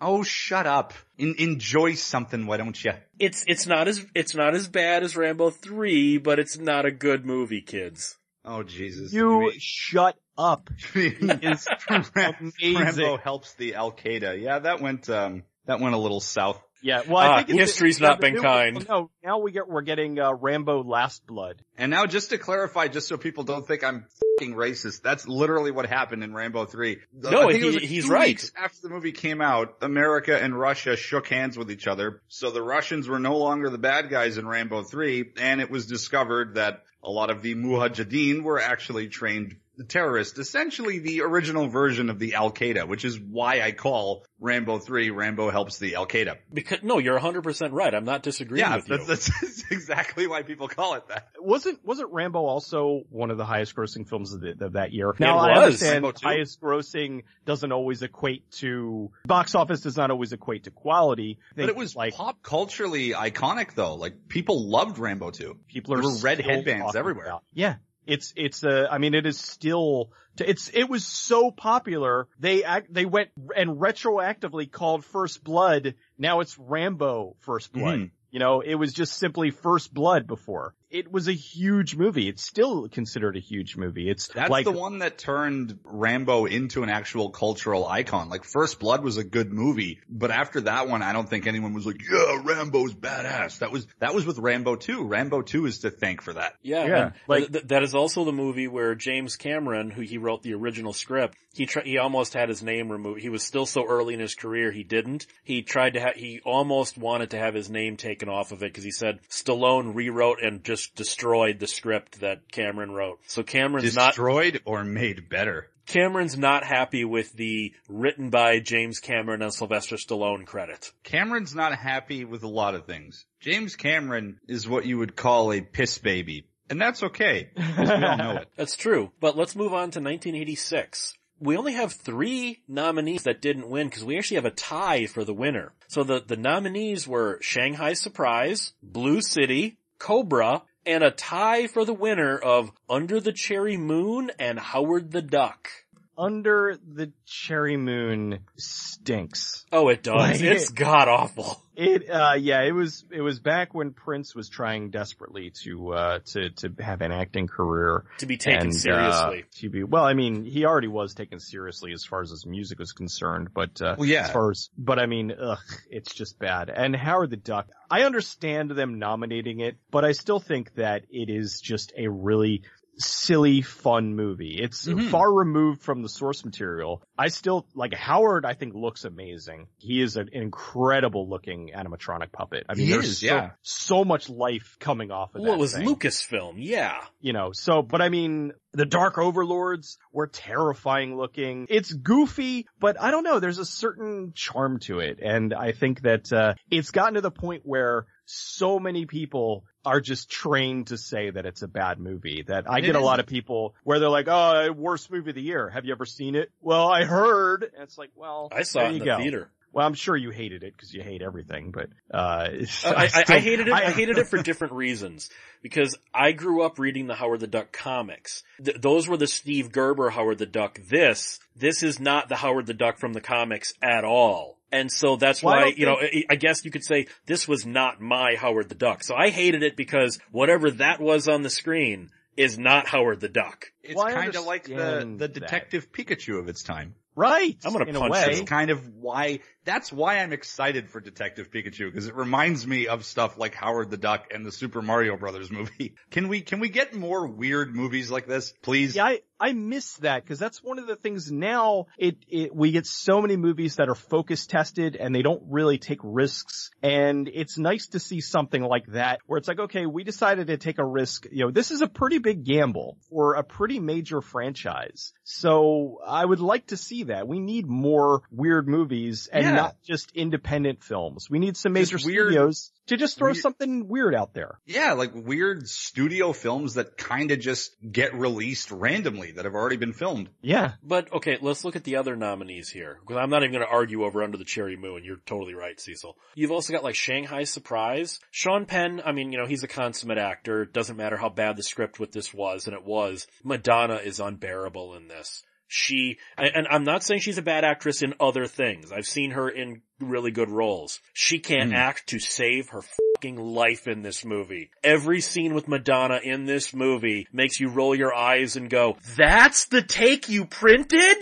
[SPEAKER 3] Oh, shut up. En- enjoy something, why don't you?
[SPEAKER 2] It's it's not as it's not as bad as Rambo 3, but it's not a good movie, kids.
[SPEAKER 3] Oh Jesus!
[SPEAKER 1] You shut up.
[SPEAKER 3] is
[SPEAKER 1] amazing.
[SPEAKER 3] Rambo helps the Al Qaeda. Yeah, that went um that went a little south.
[SPEAKER 1] Yeah, well, I
[SPEAKER 2] Ah,
[SPEAKER 1] think it's-
[SPEAKER 2] history's
[SPEAKER 1] yeah,
[SPEAKER 2] not been
[SPEAKER 1] new-
[SPEAKER 2] kind.
[SPEAKER 1] No, now we get we're getting uh, Rambo Last Blood.
[SPEAKER 3] And now, just to clarify, just so people don't think I'm fing racist, that's literally what happened in Rambo Three.
[SPEAKER 2] No,
[SPEAKER 3] I think it was
[SPEAKER 2] he-
[SPEAKER 3] like
[SPEAKER 2] he's right.
[SPEAKER 3] weeks After the movie came out, America and Russia shook hands with each other, so the Russians were no longer the bad guys in Rambo Three, and it was discovered that a lot of the Mujahideen were actually trained terrorists, essentially the original version of the Al Qaeda, which is why I call Rambo 3 Rambo helps the Al Qaeda.
[SPEAKER 2] Because no, you're 100% right. I'm not disagreeing
[SPEAKER 3] Yeah,
[SPEAKER 2] with you.
[SPEAKER 3] that's, that's exactly why people call it that.
[SPEAKER 1] Wasn't wasn't Rambo also one of the highest grossing films of, the, of that year? Now I
[SPEAKER 2] was.
[SPEAKER 1] understand highest grossing doesn't always equate to box office does not always equate to quality. I
[SPEAKER 3] But it was
[SPEAKER 1] like
[SPEAKER 3] pop culturally iconic though. Like people loved Rambo 2.
[SPEAKER 1] people are
[SPEAKER 3] there were red headbands everywhere.
[SPEAKER 1] about. Yeah. It's, it's, a I mean, it is still, it's, it was so popular, they act, they went and retroactively called First Blood, now it's Rambo First Blood.
[SPEAKER 3] Mhm.
[SPEAKER 1] You know, it was just simply First Blood before. It was a huge movie. It's still considered a huge movie. It's
[SPEAKER 3] That's
[SPEAKER 1] like,
[SPEAKER 3] the one that turned Rambo into an actual cultural icon. Like First Blood was a good movie, but after that one, I don't think anyone was like, yeah, Rambo's badass. That was, that was with Rambo 2. Rambo 2 is to thank for that.
[SPEAKER 2] Yeah,
[SPEAKER 1] Yeah, like-
[SPEAKER 2] th- that is also the movie where James Cameron, who he wrote the original script, he tr- he almost had his name removed. He was still so early in his career, he didn't. He tried to ha- he almost wanted to have his name taken off of it because he said Stallone rewrote and just destroyed the script that Cameron wrote. So Cameron's not
[SPEAKER 3] Destroyed or made better.
[SPEAKER 2] Cameron's not happy with the written by James Cameron and Sylvester Stallone credit.
[SPEAKER 3] Cameron's not happy with a lot of things. James Cameron is what you would call a piss baby. And that's okay. we all know it.
[SPEAKER 2] That's true. But let's move on to 1986. We only have three nominees that didn't win because we actually have a tie for the winner. So the, the nominees were Shanghai Surprise, Blue City, Cobra, and a tie for the winner of Under the Cherry Moon and Howard the Duck.
[SPEAKER 1] Under the Cherry Moon stinks.
[SPEAKER 2] Oh, it does.
[SPEAKER 1] Like-
[SPEAKER 2] it's god awful.
[SPEAKER 1] It, uh, yeah, it was, it was back when Prince was trying desperately to, uh, to, to have an acting career.
[SPEAKER 2] To be taken
[SPEAKER 1] and,
[SPEAKER 2] seriously.
[SPEAKER 1] Uh, to be, well, I mean, he already was taken seriously as far as his music was concerned, but, uh,
[SPEAKER 3] Well, yeah.
[SPEAKER 1] as far as, but I mean, ugh, it's just bad. And Howard the Duck, I understand them nominating it, but I still think that it is just a really silly, fun movie. It's
[SPEAKER 3] Mhm.
[SPEAKER 1] far removed from the source material. I still, like, Howard, I think looks amazing. He is an incredible looking animatronic puppet. I mean,
[SPEAKER 3] He
[SPEAKER 1] there's
[SPEAKER 3] is,
[SPEAKER 1] so,
[SPEAKER 3] yeah.
[SPEAKER 1] so much life coming off of
[SPEAKER 2] Well,
[SPEAKER 1] that
[SPEAKER 2] it was
[SPEAKER 1] thing
[SPEAKER 2] Lucasfilm, yeah.
[SPEAKER 1] you know, so, but I mean, the Dark Overlords were terrifying looking. It's goofy, but I don't know, there's a certain charm to it. And I think that, uh, it's gotten to the point where so many people are just trained to say that it's a bad movie that I
[SPEAKER 3] And
[SPEAKER 1] get
[SPEAKER 3] it
[SPEAKER 1] a lot
[SPEAKER 3] isn't.
[SPEAKER 1] of people where they're like, oh, worst movie of the year. Have you ever seen it? Well, I heard. And it's like, well,
[SPEAKER 2] I saw
[SPEAKER 1] there
[SPEAKER 2] it in
[SPEAKER 1] you
[SPEAKER 2] the
[SPEAKER 1] go.
[SPEAKER 2] theater.
[SPEAKER 1] Well, I'm sure you hated it because you hate everything, but, uh,
[SPEAKER 2] I, I, I
[SPEAKER 1] still-
[SPEAKER 2] hated it. I, hated it for different reasons because I grew up reading the Howard the Duck comics. Th- those were the Steve Gerber Howard the Duck. This, this is not the Howard the Duck from the comics at all. And so that's
[SPEAKER 1] Well,
[SPEAKER 2] why,
[SPEAKER 1] don't
[SPEAKER 2] you know, I, I guess you could say this was not my Howard the Duck. So I hated it because whatever that was on the screen is not Howard the Duck.
[SPEAKER 3] It's
[SPEAKER 1] Well,
[SPEAKER 3] kind of like the,
[SPEAKER 1] understand
[SPEAKER 3] the
[SPEAKER 1] that.
[SPEAKER 3] detective Pikachu of its time.
[SPEAKER 1] Right.
[SPEAKER 2] I'm gonna
[SPEAKER 1] in a
[SPEAKER 2] punch
[SPEAKER 1] way.
[SPEAKER 2] you.
[SPEAKER 3] That's kind of why, that's why I'm excited for Detective Pikachu, because it reminds me of stuff like Howard the Duck and the Super Mario Brothers movie. Can we, can we get more weird movies like this, please?
[SPEAKER 1] Yeah, I, I miss that because that's one of the things now it, it, we get so many movies that are focus tested and they don't really take risks. And it's nice to see something like that where it's like, okay, we decided to take a risk. You know, this is a pretty big gamble for a pretty major franchise. So I would like to see that. We need more weird movies and
[SPEAKER 3] Yeah.
[SPEAKER 1] Not just independent films. We need some major
[SPEAKER 3] Just weird-
[SPEAKER 1] studios to just throw
[SPEAKER 3] weird-
[SPEAKER 1] something weird out there.
[SPEAKER 3] Yeah, like weird studio films that kind of just get released randomly that have already been filmed.
[SPEAKER 1] Yeah.
[SPEAKER 2] But okay, let's look at the other nominees here. Because I'm not even going to argue over Under the Cherry Moon. You're totally right, Cecil. You've also got like Shanghai Surprise. Sean Penn, I mean, you know, he's a consummate actor. It doesn't matter how bad the script with this was, and it was. Madonna is unbearable in this. She, and and I'm not saying she's a bad actress in other things. I've seen her in really good roles. She can't
[SPEAKER 3] Hmm.
[SPEAKER 2] act to save her fucking life in this movie. Every scene with Madonna in this movie makes you roll your eyes and go, that's the take you printed?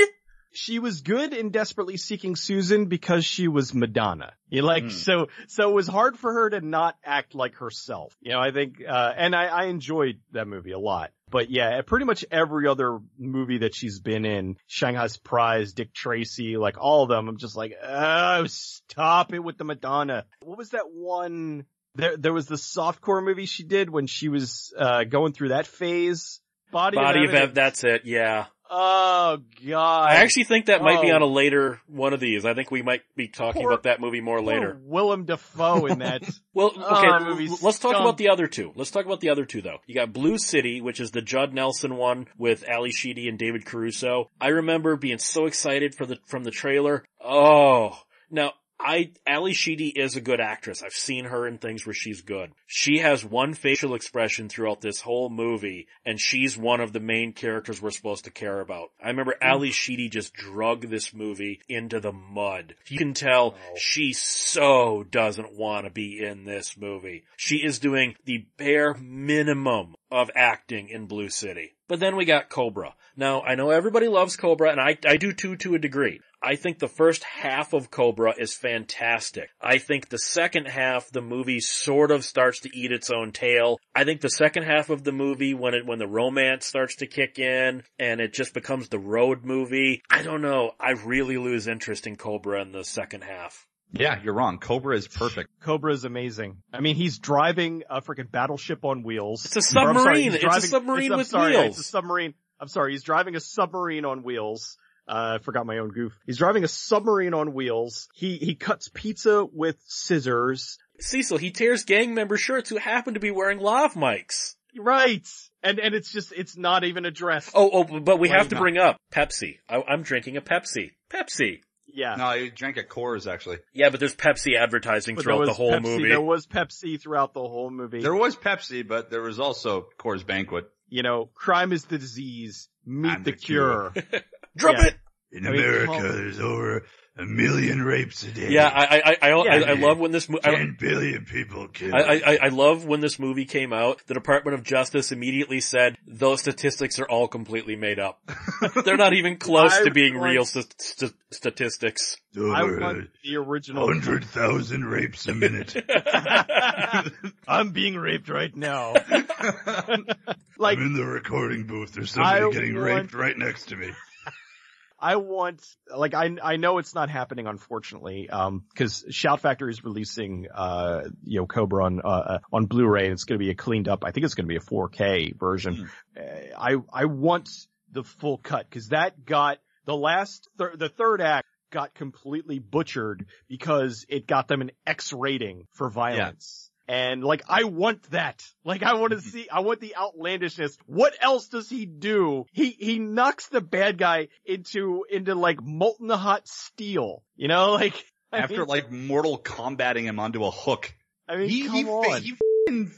[SPEAKER 1] she was good in Desperately Seeking Susan because she was Madonna. You like,
[SPEAKER 3] Hmm.
[SPEAKER 1] so, so it was hard for her to not act like herself. You know, I think, uh, and I, I enjoyed that movie a lot. But yeah, pretty much every other movie that she's been in, Shanghai Surprise, Dick Tracy, like all of them, I'm just like, oh, stop it with the Madonna. What was that one? There, there was the softcore movie she did when she was, uh, going through that phase. Body,
[SPEAKER 2] Body
[SPEAKER 1] of
[SPEAKER 2] of. Ev- that's it, yeah.
[SPEAKER 1] Oh god.
[SPEAKER 2] I actually think that might be
[SPEAKER 1] Oh.
[SPEAKER 2] on a later one of these. I think we might be talking
[SPEAKER 1] Poor-
[SPEAKER 2] about that movie more later.
[SPEAKER 1] Willem Dafoe in that.
[SPEAKER 2] Well,
[SPEAKER 1] Oh,
[SPEAKER 2] okay,
[SPEAKER 1] that movie
[SPEAKER 2] let's talk
[SPEAKER 1] stunk.
[SPEAKER 2] about the other two. Let's talk about the other two though. You got Blue City, which is the Judd Nelson one with Ally Sheedy and David Caruso. I remember being so excited for the, from the trailer. Oh, now I, Ally Sheedy is a good actress. I've seen her in things where she's good. She has one facial expression throughout this whole movie, and she's one of the main characters we're supposed to care about. I remember hmm. Ally Sheedy just drug this movie into the mud. You can tell oh. she so doesn't want to be in this movie. She is doing the bare minimum of acting in Blue City. But then we got Cobra. Now, I know everybody loves Cobra, and I, I do too to a degree. I think the first half of Cobra is fantastic. I think the second half, the movie sort of starts to eat its own tail. I think the second half of the movie, when it, when the romance starts to kick in and it just becomes the road movie, I don't know. I really lose interest in Cobra in the second half.
[SPEAKER 3] Yeah, you're wrong. Cobra is perfect.
[SPEAKER 1] Cobra is amazing. I mean, he's driving a freaking battleship on wheels.
[SPEAKER 2] It's a
[SPEAKER 1] Or, I'm sorry,
[SPEAKER 2] submarine. It's a submarine
[SPEAKER 1] it's-
[SPEAKER 2] with
[SPEAKER 1] sorry,
[SPEAKER 2] wheels.
[SPEAKER 1] It's a submarine. I'm sorry, he's driving a submarine on wheels. Uh, I forgot my own goof. He's driving a submarine on wheels. He, he cuts pizza with scissors.
[SPEAKER 2] Cecil, he tears gang member shirts who happen to be wearing lav mics.
[SPEAKER 1] Right. And, and it's just, it's not even addressed.
[SPEAKER 2] Oh, oh, but we
[SPEAKER 3] Why
[SPEAKER 2] have to
[SPEAKER 3] not?
[SPEAKER 2] bring up Pepsi. I, I'm drinking a Pepsi. Pepsi.
[SPEAKER 1] Yeah.
[SPEAKER 3] No, he drank at Coors actually.
[SPEAKER 2] Yeah, but there's Pepsi advertising
[SPEAKER 1] But
[SPEAKER 2] throughout the whole
[SPEAKER 1] Pepsi,
[SPEAKER 2] movie.
[SPEAKER 1] There was Pepsi throughout the whole movie.
[SPEAKER 3] There was Pepsi, but there was also Coors Banquet.
[SPEAKER 1] you know, crime is the disease, meet
[SPEAKER 3] I'm
[SPEAKER 1] the,
[SPEAKER 3] the
[SPEAKER 1] cure.
[SPEAKER 3] cure.
[SPEAKER 2] Drop
[SPEAKER 1] Yeah.
[SPEAKER 2] it!
[SPEAKER 3] In
[SPEAKER 1] I mean,
[SPEAKER 3] America,
[SPEAKER 1] Paul-
[SPEAKER 3] there's over a million rapes a day.
[SPEAKER 2] Yeah, I, I, I, I,
[SPEAKER 1] Yeah.
[SPEAKER 2] I love when this movie,
[SPEAKER 3] ten billion people killed.
[SPEAKER 2] I, I, I love when this movie came out, the Department of Justice immediately said, those statistics are all completely made up. They're not even close to being
[SPEAKER 1] want-
[SPEAKER 2] real st- st- statistics.
[SPEAKER 1] I want the original.
[SPEAKER 3] hundred thousand rapes a minute.
[SPEAKER 1] I'm being raped right now. like,
[SPEAKER 3] in the recording booth. There's
[SPEAKER 1] somebody I getting raped
[SPEAKER 3] right next to me.
[SPEAKER 1] I want, like, I, I know it's not happening, unfortunately, um, cause Shout Factory is releasing, uh, you know, Cobra on, uh, on Blu-ray and it's gonna be a cleaned up, I think it's gonna be a 4K version. Uh, I, I want the full cut, cause that got, the last, thir- the third act got completely butchered because it got them an X rating for violence. And like, I want that. Like, I want to mm-hmm. see, I want the outlandishness. What else does he do? He, he knocks the bad guy into, into like molten hot steel. You know, like, I
[SPEAKER 3] After
[SPEAKER 1] mean,
[SPEAKER 3] like mortal combating him onto a hook.
[SPEAKER 1] I mean,
[SPEAKER 3] He,
[SPEAKER 1] come
[SPEAKER 3] he,
[SPEAKER 1] on.
[SPEAKER 3] he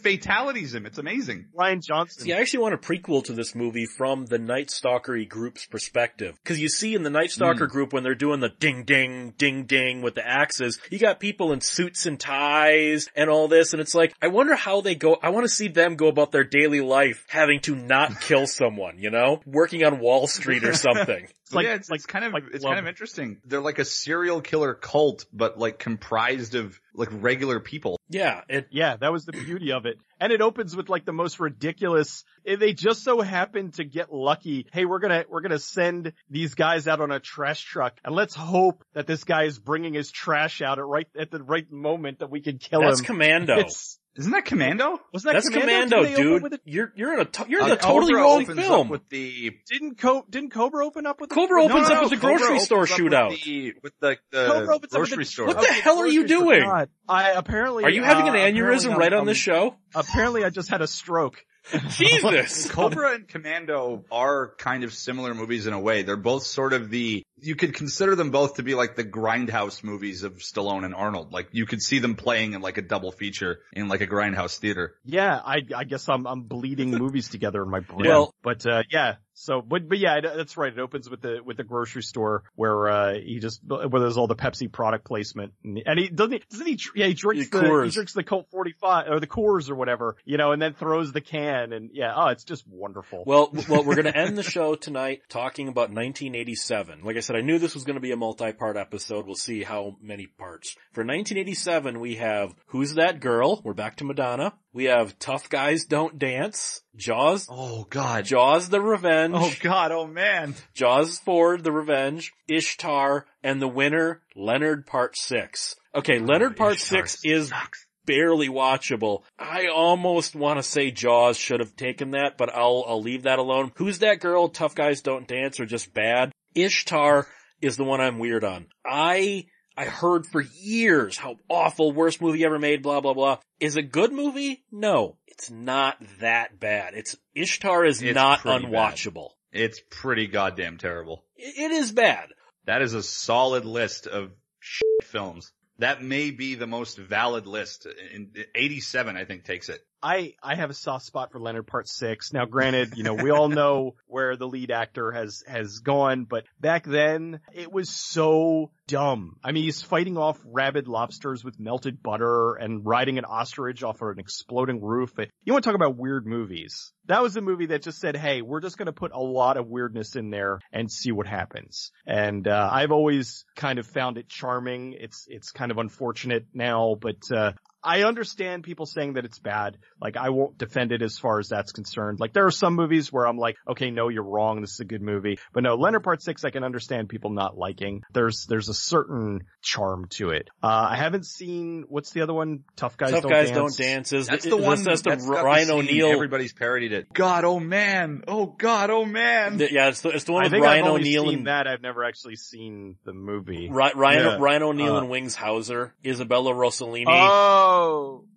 [SPEAKER 3] fatalities him. It's amazing.
[SPEAKER 1] Ryan Johnson.
[SPEAKER 2] See, I actually want a prequel to this movie from the Night Stalkery group's perspective. Cause you see in the Night Stalker mm. group when they're doing the ding ding, ding ding with the axes, you got people in suits and ties and all this, and it's like, I wonder how they go, I want to see them go about their daily life having to not kill someone, you know? Working on Wall Street or something.
[SPEAKER 1] It's like,
[SPEAKER 3] yeah, it's,
[SPEAKER 1] like,
[SPEAKER 3] it's kind of
[SPEAKER 1] like
[SPEAKER 3] it's kind of interesting. They're like a serial killer cult, but like comprised of like regular people.
[SPEAKER 2] yeah, it,
[SPEAKER 1] Yeah, that was the beauty of it. And it opens with like the most ridiculous, eh, they just so happen to get lucky. Hey, we're gonna, we're gonna send these guys out on a trash truck and let's hope that this guy is bringing his trash out at right, at the right moment that we can kill
[SPEAKER 2] that's
[SPEAKER 1] him.
[SPEAKER 2] That's Commando.
[SPEAKER 1] It's,
[SPEAKER 3] Isn't that Commando?
[SPEAKER 1] wasn't that
[SPEAKER 2] That's
[SPEAKER 1] Commando,
[SPEAKER 2] Commando,
[SPEAKER 1] Didn't they open
[SPEAKER 2] dude.
[SPEAKER 1] with it?
[SPEAKER 2] You're, you're in a, to- you're in
[SPEAKER 3] Uh,
[SPEAKER 2] the totally
[SPEAKER 3] Cobra
[SPEAKER 2] wrong film.
[SPEAKER 3] With the
[SPEAKER 1] Didn't Co, didn't Cobra open up with it?
[SPEAKER 2] Cobra opens
[SPEAKER 3] No,
[SPEAKER 2] up with the
[SPEAKER 3] Cobra
[SPEAKER 2] grocery store
[SPEAKER 3] opens up with
[SPEAKER 2] shootout.
[SPEAKER 3] the- With the, the
[SPEAKER 1] Cobra opens up with
[SPEAKER 3] grocery
[SPEAKER 1] the-
[SPEAKER 3] store.
[SPEAKER 2] What the hell are you doing?
[SPEAKER 1] God, I apparently.
[SPEAKER 2] Are you having
[SPEAKER 1] uh,
[SPEAKER 2] an aneurysm right
[SPEAKER 1] I'm-
[SPEAKER 2] on this show?
[SPEAKER 1] Apparently I just had a stroke.
[SPEAKER 2] Jesus.
[SPEAKER 3] Cobra and Commando are kind of similar movies in a way. They're both sort of the, you could consider them both to be like the grindhouse movies of Stallone and Arnold. Like you could see them playing in like a double feature in like a grindhouse theater.
[SPEAKER 1] Yeah, I, I guess I'm, I'm bleeding movies together in my brain.
[SPEAKER 2] Well-
[SPEAKER 1] but, uh, yeah, so, but, but yeah, that's right. It opens with the, with the grocery store where, uh, he just, where there's all the Pepsi product placement. And, and he, doesn't he, doesn't he, yeah, he drinks
[SPEAKER 2] Yeah,
[SPEAKER 1] the, he drinks the Colt 45 or the Coors or whatever, you know, and then throws the can and yeah, oh, it's just wonderful.
[SPEAKER 2] Well, well, we're going to end the show tonight talking about 1987. Like I said, I knew this was going to be a multi-part episode. We'll see how many parts. For 1987, we have Who's That Girl? We're back to Madonna. We have Tough Guys Don't Dance, Jaws,
[SPEAKER 3] Oh God.
[SPEAKER 2] Jaws the Revenge,
[SPEAKER 3] Oh God. Oh man.
[SPEAKER 2] Jaws Ford the Revenge, Ishtar, and the winner, Leonard Part 6. Okay, oh, Leonard Part
[SPEAKER 3] Ishtar
[SPEAKER 2] 6 is barely watchable. I almost want to say Jaws should have taken that, but I'll, I'll leave that alone. Who's that girl? Tough guys don't dance or just bad. Ishtar is the one I'm weird on. I, I heard for years how awful, worst movie ever made, blah, blah, blah. Is a good movie? No, it's not that bad. It's, Ishtar is
[SPEAKER 3] It's
[SPEAKER 2] not
[SPEAKER 3] pretty bad.
[SPEAKER 2] unwatchable.
[SPEAKER 3] It's pretty goddamn terrible.
[SPEAKER 2] It, it is bad.
[SPEAKER 3] That is a solid list of shit films. That may be the most valid list. In 87, I think, takes it.
[SPEAKER 1] I, I have a soft spot for Leonard Part 6. Now granted, you know, we all know where the lead actor has, has gone, but back then it was so dumb. I mean, he's fighting off rabid lobsters with melted butter and riding an ostrich off of an exploding roof. You want to talk about weird movies? That was a movie that just said, hey, we're just going to put a lot of weirdness in there and see what happens. And, uh, I've always kind of found it charming. It's, it's kind of unfortunate now, but, uh, I understand people saying that it's bad. Like I won't defend it as far as that's concerned. Like there are some movies where I'm like, okay, no, you're wrong. This is a good movie. But no, Leonard Part 6, I can understand people not liking. There's, there's a certain charm to it. Uh, I haven't seen, what's the other one? Tough Guys
[SPEAKER 2] Tough
[SPEAKER 1] Don't
[SPEAKER 2] guys
[SPEAKER 1] Dance.
[SPEAKER 2] don't dance. Is
[SPEAKER 3] That's
[SPEAKER 2] it-
[SPEAKER 3] the one.
[SPEAKER 2] That's the
[SPEAKER 3] that's
[SPEAKER 2] Ryan
[SPEAKER 3] scene
[SPEAKER 2] O'Neal.
[SPEAKER 3] Everybody's parodied it. God, oh man. Oh God, oh man.
[SPEAKER 2] The- yeah, it's the, it's the one
[SPEAKER 1] I
[SPEAKER 2] with
[SPEAKER 1] think
[SPEAKER 2] Ryan
[SPEAKER 1] I've only seen
[SPEAKER 2] and
[SPEAKER 1] that. I've never actually seen the movie.
[SPEAKER 2] Ry- Ryan
[SPEAKER 1] Yeah.
[SPEAKER 2] Ryan O'Neal
[SPEAKER 1] Uh,
[SPEAKER 2] and Wings Hauser, Isabella Rossellini.
[SPEAKER 1] Oh,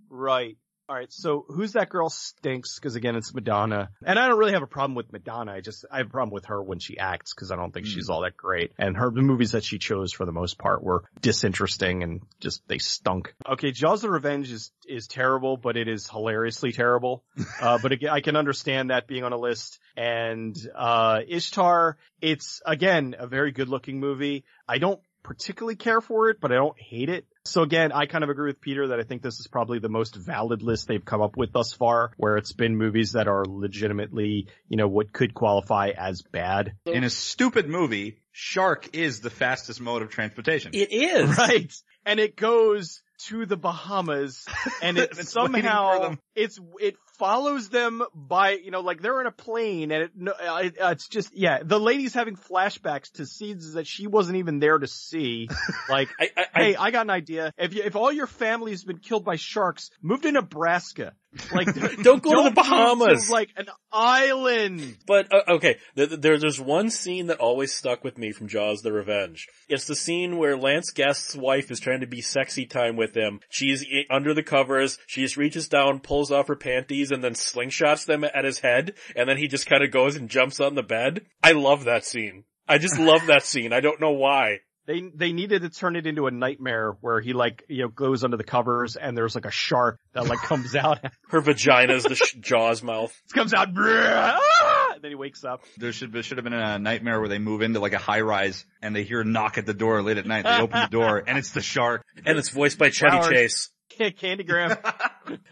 [SPEAKER 1] right. All right, so who's that girl stinks? Because again, it's Madonna, and I don't really have a problem with Madonna. I just I have a problem with her when she acts because I don't think
[SPEAKER 3] Mm.
[SPEAKER 1] she's all that great. And her the movies that she chose for the most part were disinteresting and just they stunk. Okay, Jaws of Revenge is is terrible, but it is hilariously terrible. uh, but again, I can understand that being on a list. And uh Ishtar, it's again a very good looking movie. I don't particularly care for it, but I don't hate it. So again, I kind of agree with Peter that I think this is probably the most valid list they've come up with thus far, where it's been movies that are legitimately, you know, what could qualify as bad.
[SPEAKER 3] In a stupid movie, shark is the fastest mode of transportation.
[SPEAKER 2] It is.
[SPEAKER 1] Right. And it goes to the Bahamas and it
[SPEAKER 3] It's
[SPEAKER 1] somehow, it's, it follows them by, you know, like they're in a plane and it, uh, it, uh, it's just, yeah, the lady's having flashbacks to scenes that she wasn't even there to see. Like,
[SPEAKER 2] I, I, I-
[SPEAKER 1] hey, I got an idea. If you, if all your family's been killed by sharks, move to Nebraska. Like,
[SPEAKER 2] Don't go to the Bahamas.
[SPEAKER 1] like an island.
[SPEAKER 2] But uh, okay, th- th- there, there's one scene that always stuck with me from Jaws: The Revenge. It's the scene where Lance Guest's wife is trying to be sexy time with him. She's under the covers. She just reaches down, pulls off her panties, and then slingshots them at his head. And then he just kind of goes and jumps on the bed. I love that scene. I just love that scene. I don't know why.
[SPEAKER 1] They they needed to turn it into a nightmare where he like you know goes under the covers and there's like a shark that like comes out
[SPEAKER 2] Her vagina's the sh- Jaws mouth.
[SPEAKER 1] comes out ah!" and then he wakes up.
[SPEAKER 3] There should there should have been a nightmare where they move into like a high rise and they hear a knock at the door late at night. They open the door and it's the shark.
[SPEAKER 2] And it's voiced by Chevy
[SPEAKER 1] Flowers.
[SPEAKER 2] Chase.
[SPEAKER 1] Candygram.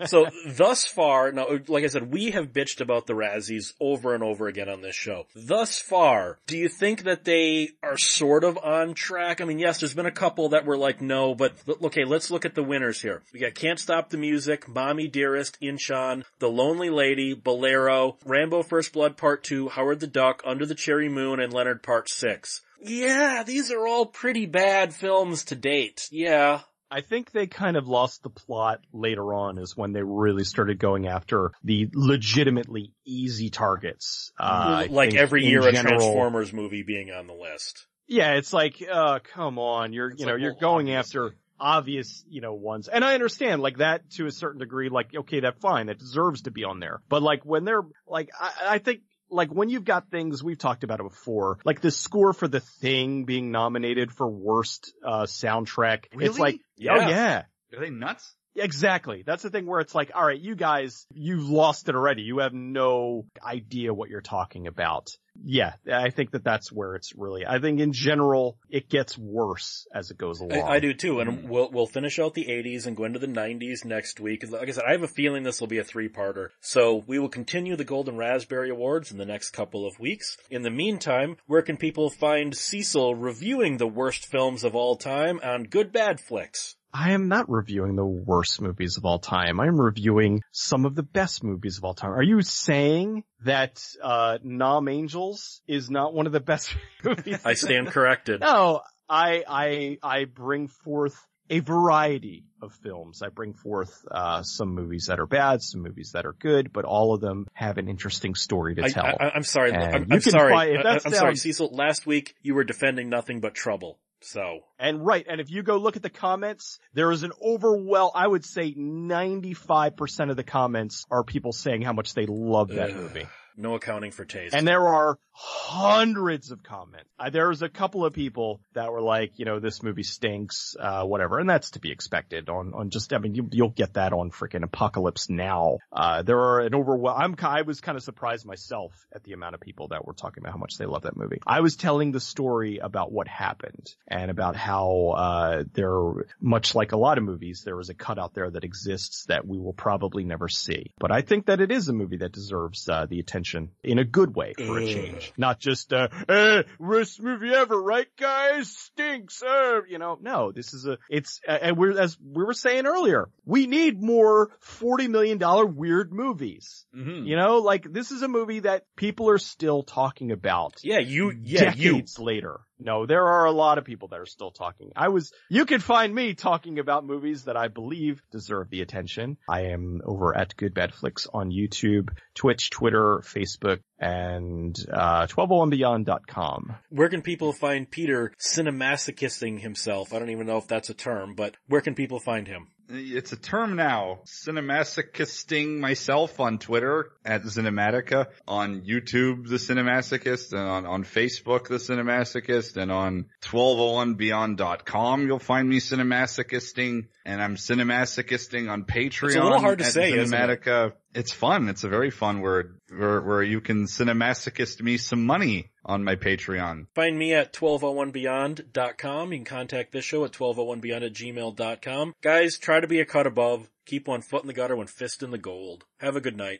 [SPEAKER 2] So thus far, now, like I said, we have bitched about the Razzies over and over again on this show. Thus far, do you think that they are sort of on track? I mean, yes, there's been a couple that were like, no, but okay, let's look at the winners here. We got Can't Stop the Music, Mommy Dearest, Inchon, The Lonely Lady, Bolero, Rambo First Blood Part 2, Howard the Duck, Under the Cherry Moon, and Leonard Part 6. Yeah, these are all pretty bad films to date. Yeah.
[SPEAKER 1] I think they kind of lost the plot later on is when they really started going after the legitimately easy targets. Uh,
[SPEAKER 2] like every year a
[SPEAKER 1] general-
[SPEAKER 2] Transformers movie being on the list.
[SPEAKER 1] Yeah, it's like, uh, come on, you're,
[SPEAKER 3] It's
[SPEAKER 1] you know,
[SPEAKER 3] like,
[SPEAKER 1] you're
[SPEAKER 3] well,
[SPEAKER 1] going
[SPEAKER 3] obviously.
[SPEAKER 1] after obvious, you know, ones. And I understand, like that to a certain degree, like, okay, that fine, that deserves to be on there. But like when they're, like, I, I think, like when you've got things, we've talked about it before, like the score for The Thing being nominated for worst, uh, soundtrack. It's like,
[SPEAKER 2] Yeah.
[SPEAKER 1] oh yeah.
[SPEAKER 3] Are they nuts?
[SPEAKER 1] Exactly. That's the thing where it's like, all right, you guys, you've lost it already. You have no idea what you're talking about. Yeah, I think that that's where it's really, I think in general, it gets worse as it goes along.
[SPEAKER 2] I, I do too, and
[SPEAKER 3] Mm.
[SPEAKER 2] we'll we'll finish out the 80s and go into the 90s next week. Like I said, I have a feeling this will be a three-parter. So we will continue the Golden Raspberry Awards in the next couple of weeks. In the meantime, where can people find Cecil reviewing the worst films of all time on Good Bad Flicks?
[SPEAKER 1] I am not reviewing the worst movies of all time. I'm reviewing some of the best movies of all time. Are you saying that, uh, Nom Angels is not one of the best movies?
[SPEAKER 2] I stand corrected.
[SPEAKER 1] No, I, I, I bring forth a variety of films. I bring forth, uh, some movies that are bad, some movies that are good, but all of them have an interesting story to
[SPEAKER 2] I,
[SPEAKER 1] tell.
[SPEAKER 2] I, I'm sorry.
[SPEAKER 1] And
[SPEAKER 2] I'm,
[SPEAKER 1] you
[SPEAKER 2] I'm
[SPEAKER 1] can
[SPEAKER 2] sorry.
[SPEAKER 1] find- if
[SPEAKER 2] I, I'm sorry, Cecil. Last week you were defending nothing but trouble. So
[SPEAKER 1] And right, and if you go look at the comments, there is an overwhelm, I would say 95% of the comments are people saying how much they love that
[SPEAKER 2] Ugh.
[SPEAKER 1] movie.
[SPEAKER 2] No accounting for taste.
[SPEAKER 1] And there are hundreds of comments. Uh, there was a couple of people that were like, you know, this movie stinks, uh, whatever. And that's to be expected on, on just, I mean, you, you'll get that on freaking Apocalypse Now. Uh, there are an overwhelm, I'm, I was kind of surprised myself at the amount of people that were talking about how much they love that movie. I was telling the story about what happened and about how, uh, there, much like a lot of movies, there is a cut out there that exists that we will probably never see. But I think that it is a movie that deserves, uh, the attention in a good way for a change. Not just, uh, eh, worst movie ever, right guys? Stinks, uh, you know, no, this is a, it's, uh, and we're, as we were saying earlier, we need more $40 million weird movies.
[SPEAKER 3] Mm-hmm.
[SPEAKER 1] You know, like this is a movie that people are still talking about
[SPEAKER 2] yeah, you. Yeah, you.
[SPEAKER 1] decades later. No, there are a lot of people that are still talking. I was, you can find me talking about movies that I believe deserve the attention. I am over at Good Bad Flicks on YouTube, Twitch, Twitter, Facebook, and, uh, 1201beyond.com.
[SPEAKER 2] Where can people find Peter cinemasochisting himself? I don't even know if that's a term, but where can people find him?
[SPEAKER 3] It's a term now. Cinemasochisting myself on Twitter at Cinematica, on YouTube, The Cinemasochist, and on, on Facebook, The Cinemasochist, and on 1201beyond.com, you'll find me Cinemasochisting, and I'm Cinemasochisting on Patreon.
[SPEAKER 5] It's a little hard to
[SPEAKER 3] at
[SPEAKER 5] say, isn't it?
[SPEAKER 3] It's fun. It's a very fun word where, where you can Cinemasochist me some money on my Patreon.
[SPEAKER 5] Find me at 1201beyond.com. You can contact this show at 1201beyond at gmail.com. Guys, try to be a cut above. Keep one foot in the gutter, one fist in the gold. Have a good night.